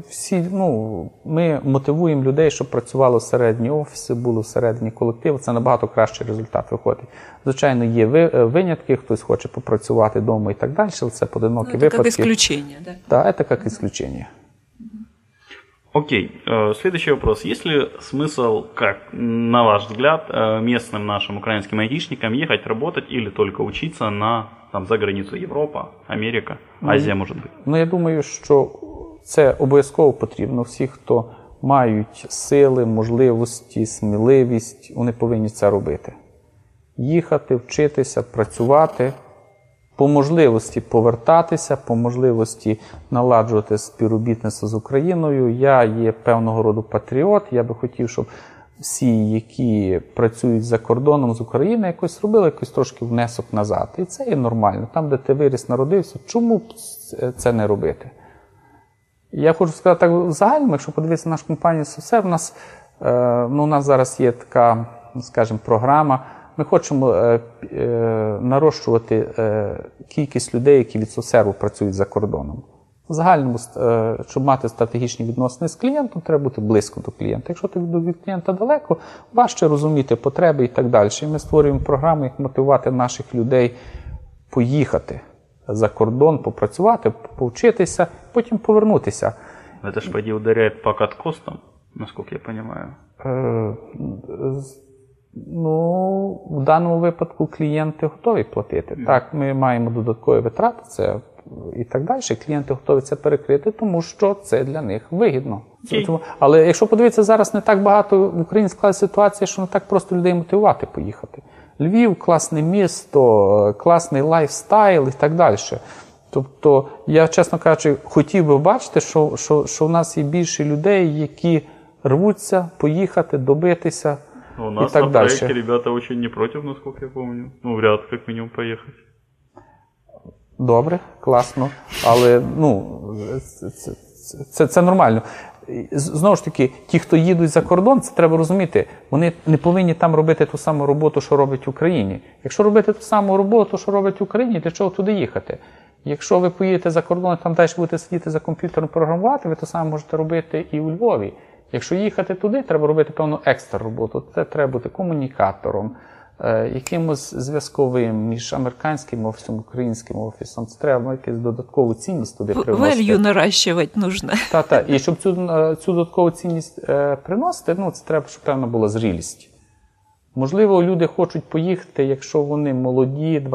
Всі, ну, Ми мотивуємо людей, щоб працювали всередині офіси, були всередині колективу. Це набагато кращий результат виходить. Звичайно, є винятки, хтось хоче попрацювати вдома і так далі, але це поодинокі ну, випадки. Це як ісключення, да? Так, це як ісключення. Окей, э, следующий вопрос. Есть ли смысл, как на ваш взгляд, э, местным нашим украинским айтишникам ехать работать или только учиться на там, за границю Європа, Америка, ну, Азія може бути? Ну я думаю, що це обов'язково потрібно. Всі, хто мають сили, можливості, сміливість, вони повинні це робити. Їхати, вчитися, працювати. по можливості повертатися, по можливості наладжувати співробітництво з Україною. Я є певного роду патріот. Я би хотів, щоб всі, які працюють за кордоном з України, якось робили якось трошки внесок назад. І це є нормально. Там, де ти виріс, народився, чому б це не робити? Я хочу сказати так загальному, якщо подивитися на нашу компанію, все в нас е, ну, у нас зараз є така, скажімо, програма. Ми хочемо е, е, нарощувати е, кількість людей, які від соцсерву працюють за кордоном. В загальному, щоб мати стратегічні відносини з клієнтом, треба бути близько до клієнта. Якщо ти від клієнта далеко, важче розуміти потреби і так далі. І ми створюємо програму, як мотивувати наших людей поїхати за кордон, попрацювати, повчитися, потім повернутися. Це ж поді ударяє по каткостам, наскільки я розумію. Ну, в даному випадку клієнти готові платити. Мм. Так, ми маємо додаткові витрати, це і так далі. Клієнти готові це перекрити, тому що це для них вигідно. Okay. Але якщо подивитися, зараз не так багато в Україні склалася ситуація, що не так просто людей мотивувати поїхати. Львів, класне місто, класний lifestyle і так далі. Тобто, я, чесно кажучи, хотів би бачити, що, що, що в нас є більше людей, які рвуться поїхати, добитися. У нас и так на дальше. ребята очень не против, насколько я помню. Ну, в ряд, как минимум, поехать. Добре, класно. Але ну, це, це, це нормально. Знову ж таки, ті, хто їдуть за кордон, це треба розуміти, вони не повинні там робити ту саму роботу, що роблять в Україні. Якщо робити ту саму роботу, що роблять в Україні, для чого туди їхати? Якщо ви поїдете за кордон і там далі будете сидіти за комп'ютером програмувати, ви то саме можете робити і у Львові. Якщо їхати туди, треба робити певну екстра роботу. Це треба бути комунікатором, е, якимось зв'язковим між американським офісом, українським офісом. Це треба якусь додаткову цінність туди привносити. Велью наращувати нужно. Так. І щоб цю е, цю додаткову цінність е, приносити, ну це треба, щоб певна була зрілість. Можливо, люди хочуть поїхати, якщо вони молоді,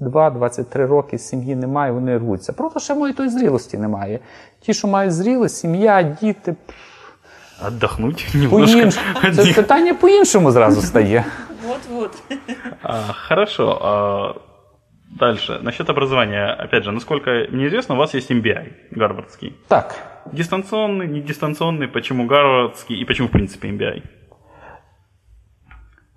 22-23 роки, сім'ї немає, вони рвуться. Просто ще моєї тої зрілості немає. Ті, що мають зрілість, сім'я, діти. Отдохнуть немножко. Це питання по-іншому зразу стає. Вот-вот. Хорошо. А, дальше. Насчет образования. Опять же, насколько мне известно, у вас есть MBI гарвардский. Так. Дистанционный, не дистанционный, почему гарвардский и почему, в принципе, MBI?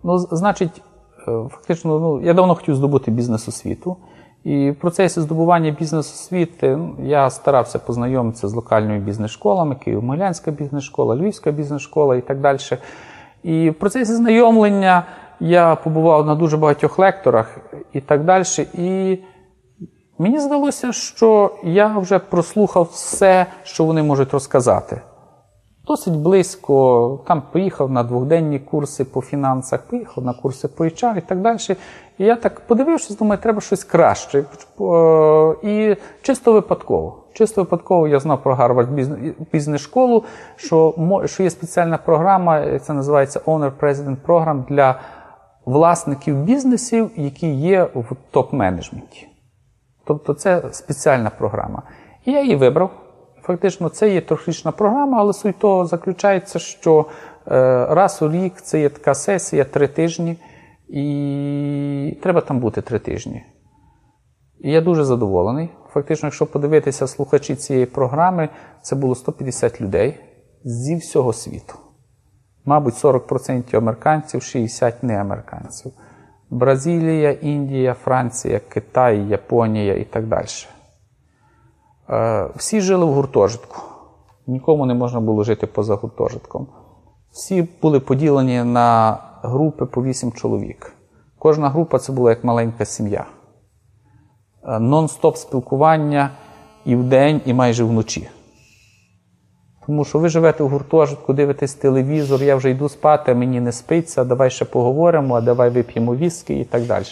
Ну, значить, е, фактично, ну, я давно хотів здобути бізнес освіту. І в процесі здобування бізнес-освіти я старався познайомитися з локальними бізнес-школами, Києво-Могилянська бізнес-школа, Львівська бізнес-школа і так далі. І в процесі знайомлення я побував на дуже багатьох лекторах і так далі. І мені здалося, що я вже прослухав все, що вони можуть розказати. Досить близько, там поїхав на двохденні курси по фінансах, поїхав на курси по HR і так далі. І я так подивився, думаю, треба щось краще. І чисто випадково. Чисто випадково я знав про Гарвард бізнес-школу, що що є спеціальна програма, це називається Owner President Program для власників бізнесів, які є в топ-менеджменті. Тобто це спеціальна програма. І я її вибрав. Фактично, це є трьохрічна програма, але суть того заключається, що е, раз у рік це є така сесія три тижні, і треба там бути три тижні. І я дуже задоволений. Фактично, якщо подивитися слухачі цієї програми, це було 150 людей зі всього світу. Мабуть, 40% американців, 60% неамериканців. Бразилія, Індія, Франція, Китай, Японія і так далі. Е, всі жили в гуртожитку. Нікому не можна було жити поза гуртожитком. Всі були поділені на групи по 8 чоловік. Кожна група це була як маленька сім'я. Е, нон-стоп спілкування і вдень, і майже вночі. Тому що ви живете в гуртожитку, дивитесь телевізор, я вже йду спати, мені не спиться, давай ще поговоримо, а давай вип'ємо віскі і так далі.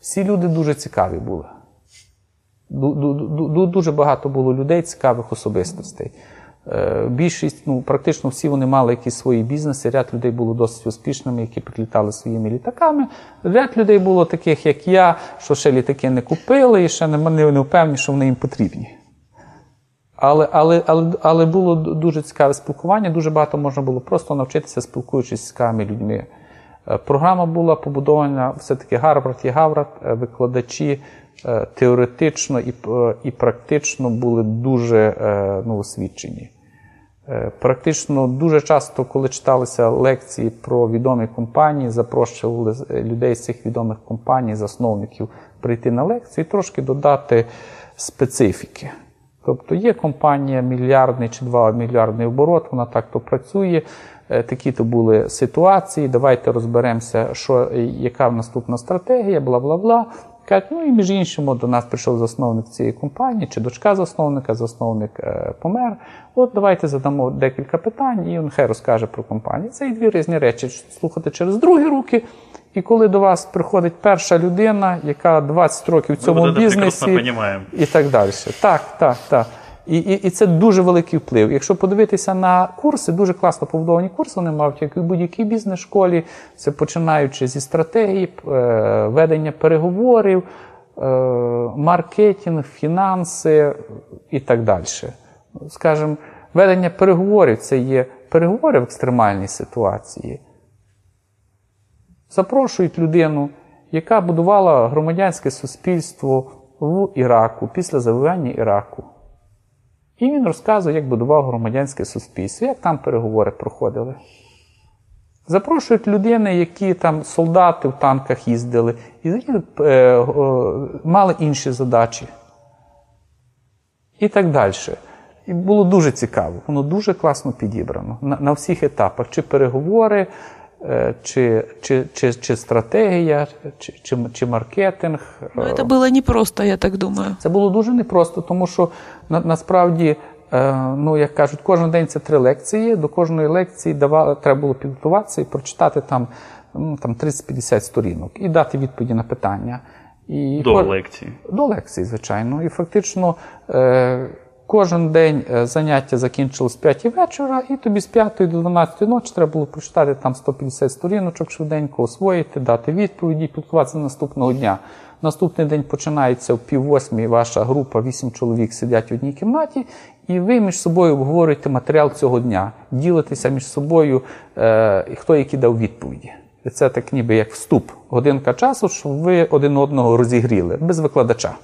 Всі люди дуже цікаві були. Дуже багато було людей, цікавих особистостей. Е, більшість, ну практично всі вони мали якісь свої бізнеси. Ряд людей було досить успішними, які прилітали своїми літаками. Ряд людей було таких, як я, що ще літаки не купили і ще не, не впевнені, що вони їм потрібні. Але але, але, але було дуже цікаве спілкування, дуже багато можна було просто навчитися, спілкуючись з цікавими людьми. Програма була побудована все-таки Гарвард і Гаврад, викладачі теоретично і і практично були дуже ну, освічені. Практично дуже часто, коли читалися лекції про відомі компанії, запрошували людей з цих відомих компаній, засновників прийти на лекцію і трошки додати специфіки. Тобто є компанія мільярдний чи два мільярдний оборот, вона так то працює. Е, такі то були ситуації. Давайте розберемося, що, яка наступна стратегія, бла бла бла. Кажуть, ну і між іншим, до нас прийшов засновник цієї компанії, чи дочка засновника, засновник е, помер. От давайте задамо декілька питань, і він хай розкаже про компанію. Це і дві різні речі. Слухати через другі руки. І коли до вас приходить перша людина, яка 20 років в цьому бізнесі і так далі. Так, так, так. І і, і це дуже великий вплив. Якщо подивитися на курси, дуже класно побудовані курси, вони мають як і в будь-якій бізнес-школі, це починаючи зі стратегії, е, ведення переговорів, е, маркетинг, фінанси і так далі. Скажімо, ведення переговорів це є переговори в екстремальній ситуації запрошують людину, яка будувала громадянське суспільство в Іраку після завоювання Іраку. І він розказує, як будував громадянське суспільство, як там переговори проходили. Запрошують людини, які там солдати в танках їздили, і е, е, мали інші задачі. І так далі. І було дуже цікаво, воно дуже класно підібрано на, на всіх етапах. Чи переговори, чи чи, чи, чи стратегія, чи, чи чи, маркетинг. Ну, Це було непросто, я так думаю. Це було дуже непросто, тому що на, насправді, е, ну як кажуть, кожен день це три лекції. До кожної лекції давали, треба було підготуватися і прочитати там ну, там 30-50 сторінок і дати відповіді на питання. І До лекції. До лекції, звичайно. І фактично. Е, Кожен день е, заняття закінчилось з 5 вечора, і тобі з 5 до 12 ночі треба було прочитати там 150 сторіночок швиденько, освоїти, дати відповіді, підготуватися наступного дня. Наступний день починається в пів восьмій ваша група, 8 чоловік сидять в одній кімнаті, і ви між собою обговорюєте матеріал цього дня, ділитеся між собою, е, хто який дав відповіді. Це так ніби як вступ, годинка часу, щоб ви один одного розігріли без викладача.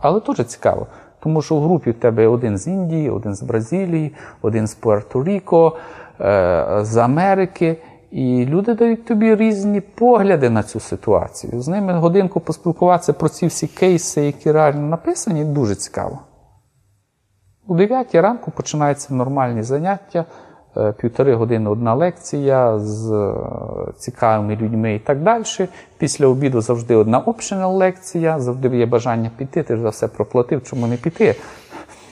Але дуже цікаво. Тому що в групі в тебе один з Індії, один з Бразилії, один з Пуерто-Ріко, е, з Америки. І люди дають тобі різні погляди на цю ситуацію. З ними годинку поспілкуватися про ці всі кейси, які реально написані, дуже цікаво. У 9 ранку починаються нормальні заняття. Півтори години одна лекція з е, цікавими людьми і так далі. Після обіду завжди одна optional лекція, завжди є бажання піти, ти ж за все проплатив, чому не піти.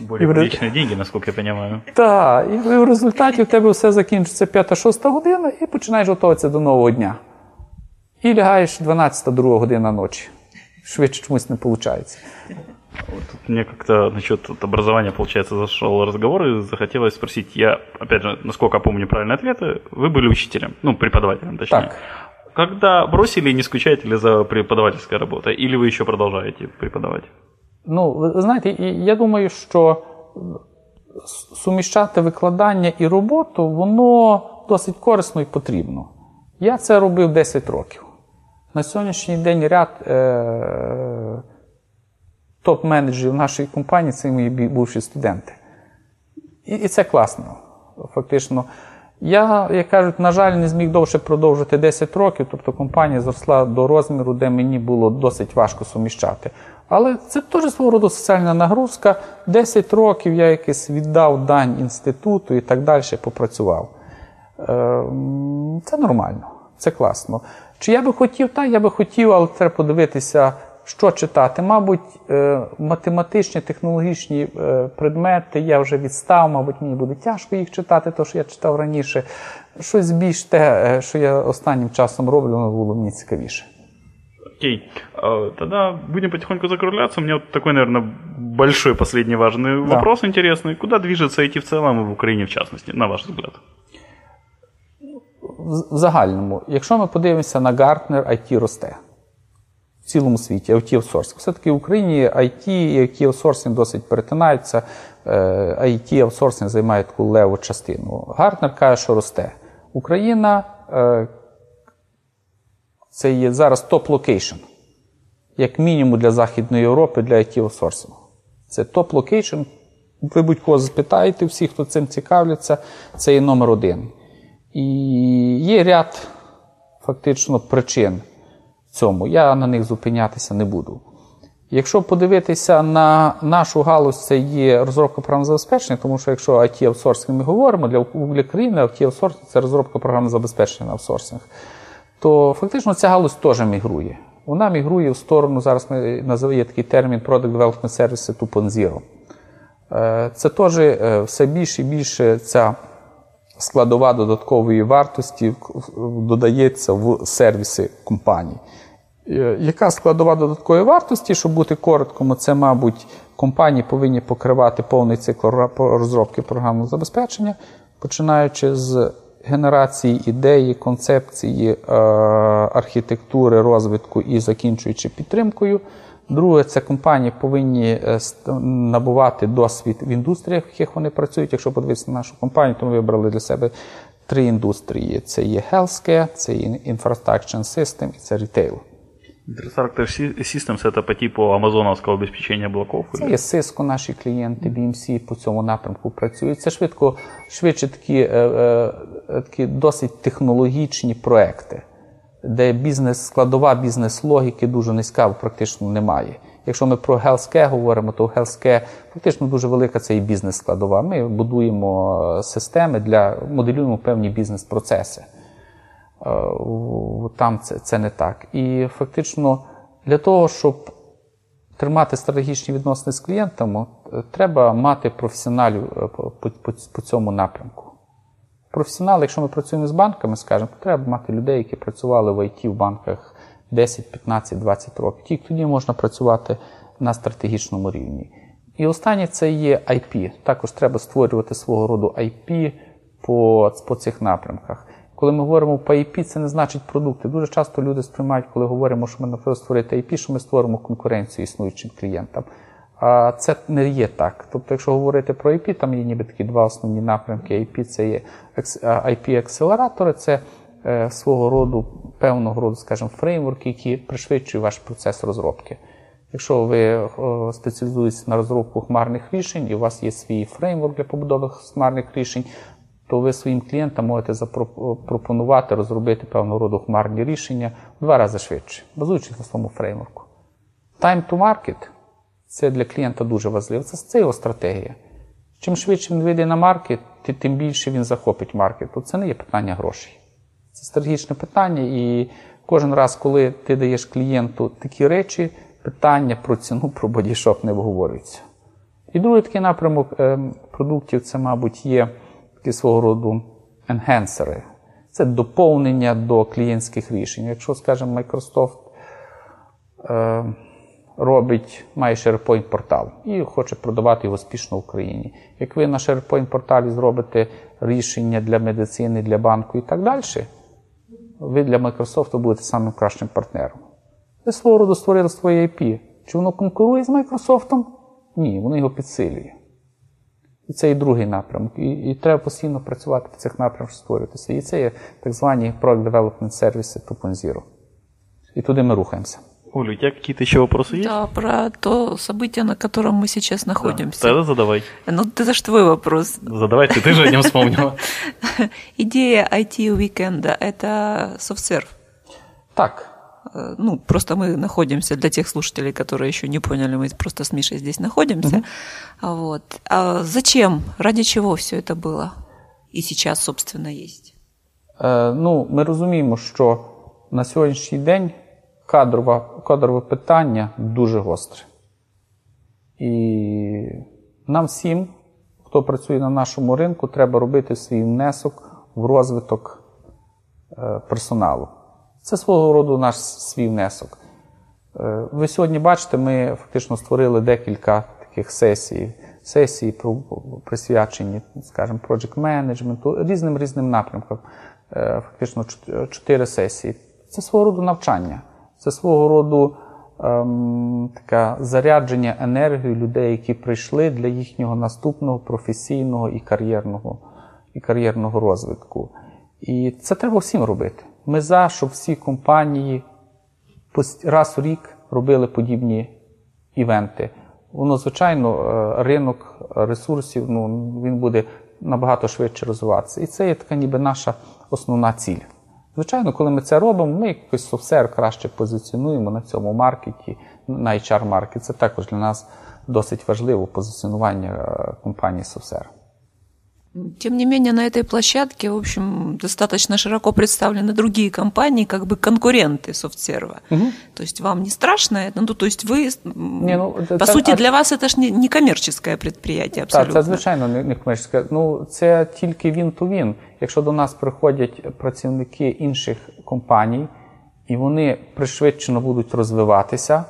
Более приличные деньги, насколько я понимаю. Так, і в результаті в тебе все закінчиться 5-6 година і починаєш готуватися до нового дня. І лягаєш 12-2 година ночі. Швидше чомусь не виходить. Вот мне как-то насчет образования, получается, зашел разговор и захотелось спросить, я, опять же, насколько помню правильные ответы, вы были учителем, ну, преподавателем, точнее. Так. Когда бросили, не скучаете ли за преподавательской работой, или вы еще продолжаете преподавать? Ну, ви знаєте, я думаю, що суміщати викладання і роботу, воно досить корисно і потрібно. Я це робив 10 років. На сьогоднішній день ряд. Е- топ-менеджерів нашої компанії це мої бувші студенти. І, і це класно. Фактично. Я, як кажуть, на жаль, не зміг довше продовжити 10 років, тобто компанія зросла до розміру, де мені було досить важко суміщати. Але це теж свого роду соціальна нагрузка. 10 років я якось віддав дань інституту і так далі попрацював. Ем, це нормально, це класно. Чи я би хотів, так, я би хотів, але треба подивитися що читати? Мабуть, е, математичні, технологічні е, предмети я вже відстав, мабуть, мені буде тяжко їх читати, то що я читав раніше. Щось більш те, е, що я останнім часом роблю, воно було мені цікавіше. Окей. Тогда будем потихоньку закругляться. У меня вот такой, наверное, большой последний важный да. вопрос интересный. Куда движется IT в целом и в Украине в частности, на ваш взгляд? В загальному, якщо ми подивимося на Гартнер, IT росте цілому світі, IT аутсорсинг. Все-таки в Україні IT і IT аутсорсинг досить перетинаються. IT е, аутсорсинг займає таку леву частину. Гартнер каже, що росте. Україна, е, це є зараз top location. Як мінімум для Західної Європи, для it аутсорсингу Це top location. Ви будь-кого запитаєте, всі, хто цим цікавляться, це є номер один. І є ряд фактично причин цьому. Я на них зупинятися не буду. Якщо подивитися на нашу галузь, це є розробка програм забезпечення, тому що якщо it аутсорсинг ми говоримо, для для країни it аутсорсинг це розробка програм забезпечення на аутсорсинг, то фактично ця галузь теж мігрує. Вона мігрує в сторону, зараз ми називаємо такий термін Product Development Services 2.0. Е, це теж е, все більше і більше ця складова додаткової вартості додається в сервіси компаній. Е, яка складова додаткової вартості, щоб бути короткому, це, мабуть, компанії повинні покривати повний цикл розробки програмного забезпечення, починаючи з генерації ідеї, концепції, е, архітектури, розвитку і закінчуючи підтримкою. Друге, це компанії повинні е, набувати досвід в індустріях, в яких вони працюють. Якщо подивитися на нашу компанію, то ми вибрали для себе три індустрії: це є healthcare, це є infrastructure system і це retail. Interactive Systems это по типу амазоновського обезпечення блоків? Це є Cisco, наші клієнти, BMC по цьому напрямку працюють. Це швидко, швидше такі, е, е, такі досить технологічні проекти, де бізнес, складова бізнес-логіки дуже низька, практично немає. Якщо ми про healthcare говоримо, то healthcare фактично дуже велика це і бізнес-складова. Ми будуємо е, системи для моделюємо певні бізнес-процеси. Е, там це, це не так. І фактично для того, щоб тримати стратегічні відносини з клієнтами, е, треба мати професіоналів е, по, по, по цьому напрямку. Професіонали, якщо ми працюємо з банками, скажімо, треба мати людей, які працювали в ІТ в банках 10, 15, 20 років. Тільки тоді можна працювати на стратегічному рівні. І останнє це є IP. Також треба створювати свого роду IP по, по цих напрямках. Коли ми говоримо по IP, це не значить продукти. Дуже часто люди сприймають, коли говоримо, що ми наприклад, створити IP, що ми створимо конкуренцію існуючим клієнтам. А це не є так. Тобто, якщо говорити про IP, там є ніби такі два основні напрямки. IP це є IP-акселератори, це е, свого роду певного роду, скажімо, фреймворки, які пришвидшують ваш процес розробки. Якщо ви спеціалізуєтесь на розробку хмарних рішень, і у вас є свій фреймворк для побудови хмарних рішень, то ви своїм клієнтам можете запропонувати розробити певного роду хмарні рішення в два рази швидше, базуючись на своєму фреймворку. Time to market це для клієнта дуже важливо. Це, це його стратегія. Чим швидше він вийде на маркет, тим більше він захопить маркет. То це не є питання грошей. Це стратегічне питання, і кожен раз, коли ти даєш клієнту такі речі, питання про ціну, про бодішоп не обговорюється. І другий такий напрямок ем, продуктів це, мабуть, є такі свого роду енхенсери. Це доповнення до клієнтських рішень. Якщо, скажімо, Microsoft е, робить, має SharePoint портал і хоче продавати його успішно в Україні. Як ви на SharePoint порталі зробите рішення для медицини, для банку і так далі, ви для Microsoft будете самим кращим партнером. Ви свого роду створили своє IP. Чи воно конкурує з Microsoft? Ні, воно його підсилює. І це і другий напрямок. І і треба постійно працювати по цих напрямках, щоб створюватися. І це є так звані Product Development Services 2.0. І туди мы рухаемся. Оля, у тебя какие-то еще вопросы есть? Да, про то событие, на котором мы сейчас находимся. Да, тогда задавай. Ну, это же твой вопрос. Задавай, ты, ты же о нем вспомнила. Идея IT-уикенда – это софтсерв? Так, Э, ну, просто мы находимся, для тех слушателей, которые еще не поняли, мы просто с Мишей здесь находимся. Угу. Вот. А зачем, ради чего все это было? І зараз, собственно, є? Е, ну, Ми розуміємо, що на сьогоднішній день кадрове, кадрове питання дуже гостре. І нам всім, хто працює на нашому ринку, треба робити свій внесок в розвиток е, персоналу. Це свого роду наш свій внесок. Е, ви сьогодні бачите, ми фактично створили декілька таких сесій, сесії присвячені, скажімо, project management, різним різним напрямкам. Е, фактично чотири сесії. Це свого роду навчання, це свого роду ем, таке зарядження енергії людей, які прийшли для їхнього наступного професійного і кар'єрного, і кар'єрного розвитку. І це треба всім робити. Ми за, щоб всі компанії раз у рік робили подібні івенти. Воно, звичайно, е, ринок ресурсів ну, він буде набагато швидше розвиватися. І це є така ніби наша основна ціль. Звичайно, коли ми це робимо, ми якось софтсер краще позиціонуємо на цьому маркеті, на HR-маркет. Це також для нас досить важливо позиціонування е, компанії софтсер. Тем не менее, на этой площадке, в общем, достаточно широко представлены другие компании, как бы конкуренты софтсерва. Угу. То есть вам не страшно это? Ну, то есть вы, не, ну, по це, суті, для вас це ж не, не комерческое предприятие абсолютно. Так, це, звичайно, не, не комерческе. Ну, це тільки він-то-він. Якщо до нас приходять працівники інших компаній, і вони пришвидшено будуть розвиватися,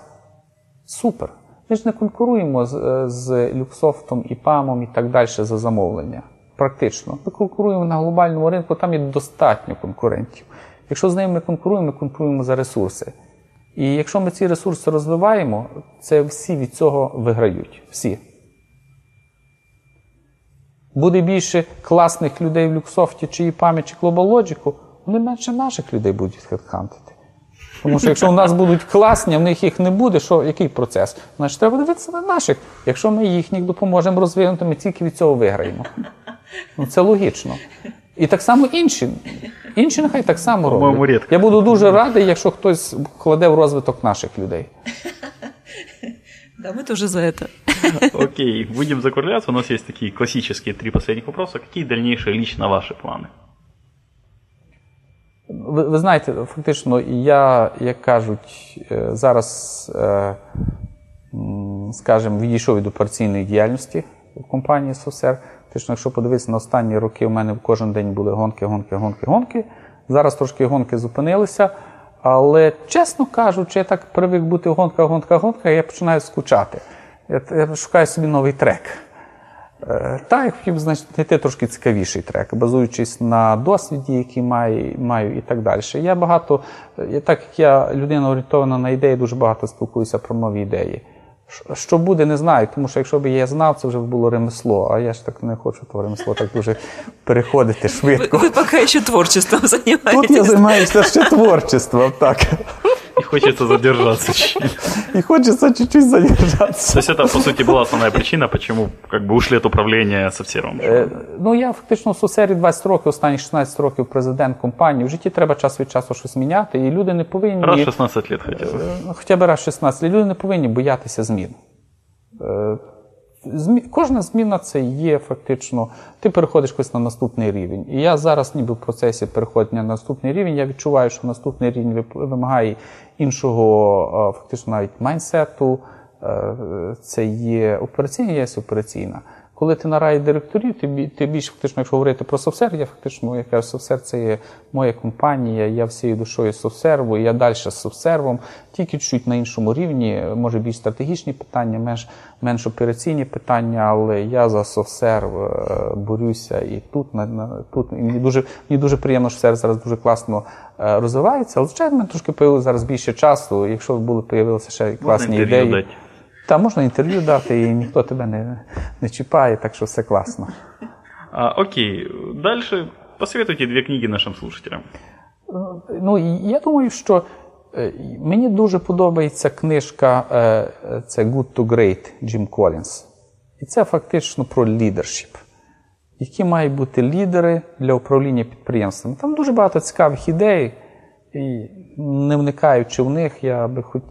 супер. Ми ж не конкуруємо з, з Люксофтом і ПАМом і так далі за замовлення практично. Ми конкуруємо на глобальному ринку, там є достатньо конкурентів. Якщо з ними ми конкуруємо, ми конкуруємо за ресурси. І якщо ми ці ресурси розвиваємо, це всі від цього виграють. Всі. Буде більше класних людей в Люксофті, чи ІПАМі, чи Global вони менше наших людей будуть хедхантити. Тому що якщо у нас будуть класні, а в них їх не буде, що який процес? Значить, треба дивитися на наших. Якщо ми їхніх допоможемо розвинути, ми тільки від цього виграємо. Ну, Це логічно. І так само інші. Інші нехай так само роблять. Я буду дуже радий, якщо хтось вкладе в розвиток наших людей. Да, мы тоже за это. Окей, будем закругляться. У нас есть такие классические три последних вопроса. Какие дальнейшие лично ваши планы? Ви, ви знаєте, фактично, я, як кажуть, е, зараз, е, скажімо, відійшов від операційної діяльності в компанії СОСЕР. Фактично, якщо подивитися на останні роки, у мене кожен день були гонки, гонки, гонки, гонки. Зараз трошки гонки зупинилися. Але, чесно кажучи, я так привик бути гонка, гонка, гонка, я починаю скучати. Я, я шукаю собі новий трек. Е, так, я хотів значить, знайти трошки цікавіший трек, базуючись на досвіді, який маю, маю і так далі. Я багато, так як я людина орієнтована на ідеї, дуже багато спілкуюся про нові ідеї. Що буде, не знаю, тому що якщо б я знав, це вже було ремесло, а я ж так не хочу то ремесло так дуже переходити швидко. Ви, ви поки ще творчеством займаєтесь. Тут я займаюся ще творчеством, так. И хочется задержаться чуть-чуть. И хочется чуть-чуть задержаться. То есть это, по сути, была основная причина, почему как бы ушли от управління Совсером? Е, ну, я фактично в Совсері 20 років, останні 16 років президент компанії. В житті треба час від часу щось міняти, і люди не повинні... Раз 16 років хоча б. Хоча б раз 16. Люди не повинні боятися змін. Е, Змі... Кожна зміна це є фактично, ти переходиш ось на наступний рівень. І я зараз, ніби в процесі переходження на наступний рівень, я відчуваю, що наступний рівень вимагає іншого, фактично навіть майнсету. Е, це є операційна, є операційна. Коли ти на раді директорів, ти, ти більш фактично, якщо говорити про софсер, я фактично я кажу, софсер це є моя компанія, я всією душою софсерву, я далі з софсервом, тільки чуть на іншому рівні, може більш стратегічні питання, менш менш операційні питання, але я за софсерв е, борюся і тут на, на тут і мені дуже мені дуже приємно, що сервіс зараз дуже класно е, розвивається. Але звичайно, трошки появилося зараз більше часу. Якщо були появилися ще класні ідеї. Дати. Та можна інтерв'ю дати, і ніхто тебе не не чіпає, так що все класно. А, Окей. Далі посоветуйте дві книги нашим слушателям. Ну, я думаю, що е, мені дуже подобається книжка е, це Good to Great Джим Колінс. І це фактично про лідершіп. Які мають бути лідери для управління підприємствами. Там дуже багато цікавих ідей. І не вникаючи в них, я би хоч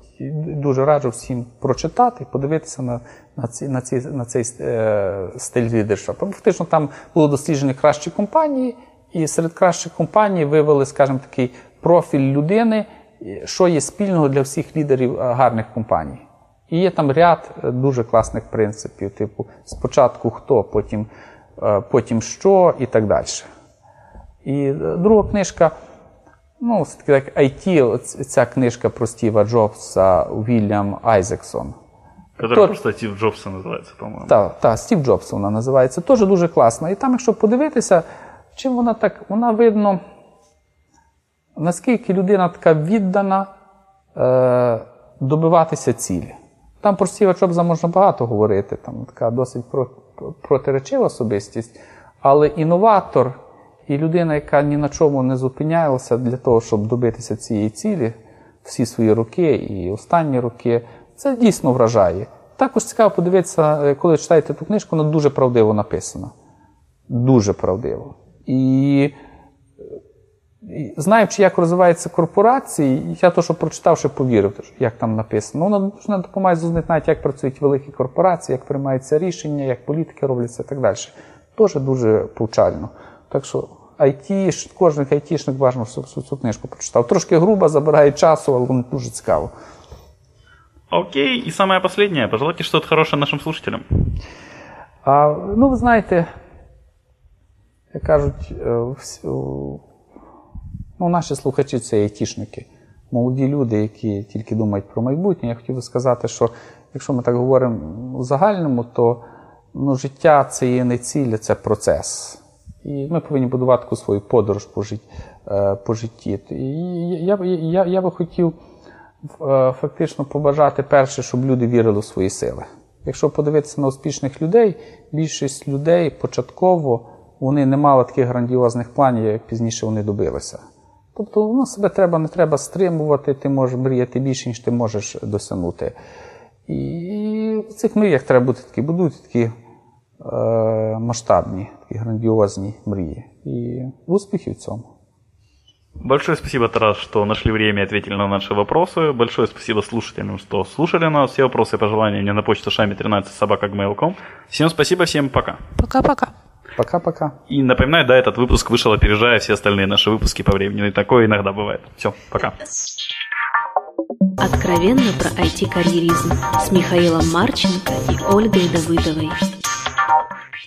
дуже раджу всім прочитати, подивитися на на, ці, на, ці, на цей е, стиль лідерства. Фактично там було досліджені кращі компанії, і серед кращих компаній вивели, скажімо, такий профіль людини, що є спільного для всіх лідерів е, гарних компаній. І є там ряд е, дуже класних принципів, типу спочатку хто, потім, е, потім що і так далі. І друга книжка. Ну, все-таки так IT, ця книжка про Стіва Джобса Вільям Айзексон. Которая просто Стів Джобса називається, по-моєму. Так, так, Стів Джобс вона називається. Теж дуже класна. І там, якщо подивитися, чим вона так, вона видно, наскільки людина така віддана е, добиватися цілі. Там про Стіва Джобса можна багато говорити, там така досить протиречива особистість, але інноватор І людина, яка ні на чому не зупинялася для того, щоб добитися цієї цілі, всі свої роки і останні роки, це дійсно вражає. Також цікаво подивитися, е, коли читаєте ту книжку, вона дуже правдиво написана. Дуже правдиво. І знаючи, як розвиваються корпорації, я то, що прочитав, ще повірив, як там написано. Воно не допомагає зрозуміти навіть, як працюють великі корпорації, як приймаються рішення, як політики робляться і так далі. Теж дуже повчально. Так що IT, кожен айтішник бажано всю цю книжку прочитав. Трошки грубо, забирає часу, але воно дуже цікаво. Окей, і саме последнее. Пожелайте что-то хорошее нашим слушателям. А, Ну, ви знаєте, як кажуть, е, ну, наші слухачі це айтішники, молоді люди, які тільки думають про майбутнє. Я хотів би сказати, що якщо ми так говоримо у загальному, то ну, життя це є не ціль, це процес. І ми повинні будувати таку свою подорож по житті. Е, по житті. Я, я, я би хотів е, фактично побажати перше, щоб люди вірили в свої сили. Якщо подивитися на успішних людей, більшість людей початково вони не мали таких грандіозних планів, як пізніше вони добилися. Тобто ну, себе треба не треба стримувати, ти можеш мріяти більше, ніж ти можеш досягнути. І в цих мріях треба бути такі, будуть такі масштабні, такі грандіозні мрії. І успіхів в цьому. Большое спасибо, Тарас, что нашли время и ответили на наши вопросы. Большое спасибо слушателям, что слушали нас. Все вопросы и пожелания мне на почту шами 13 собака.gmail.com. Всем спасибо, всем пока. Пока-пока. Пока-пока. И напоминаю, да, этот выпуск вышел, опережая все остальные наши выпуски по времени. И такое иногда бывает. Все, пока. Откровенно про IT-карьеризм с Михаилом Марченко и Ольгой Давыдовой. Oh,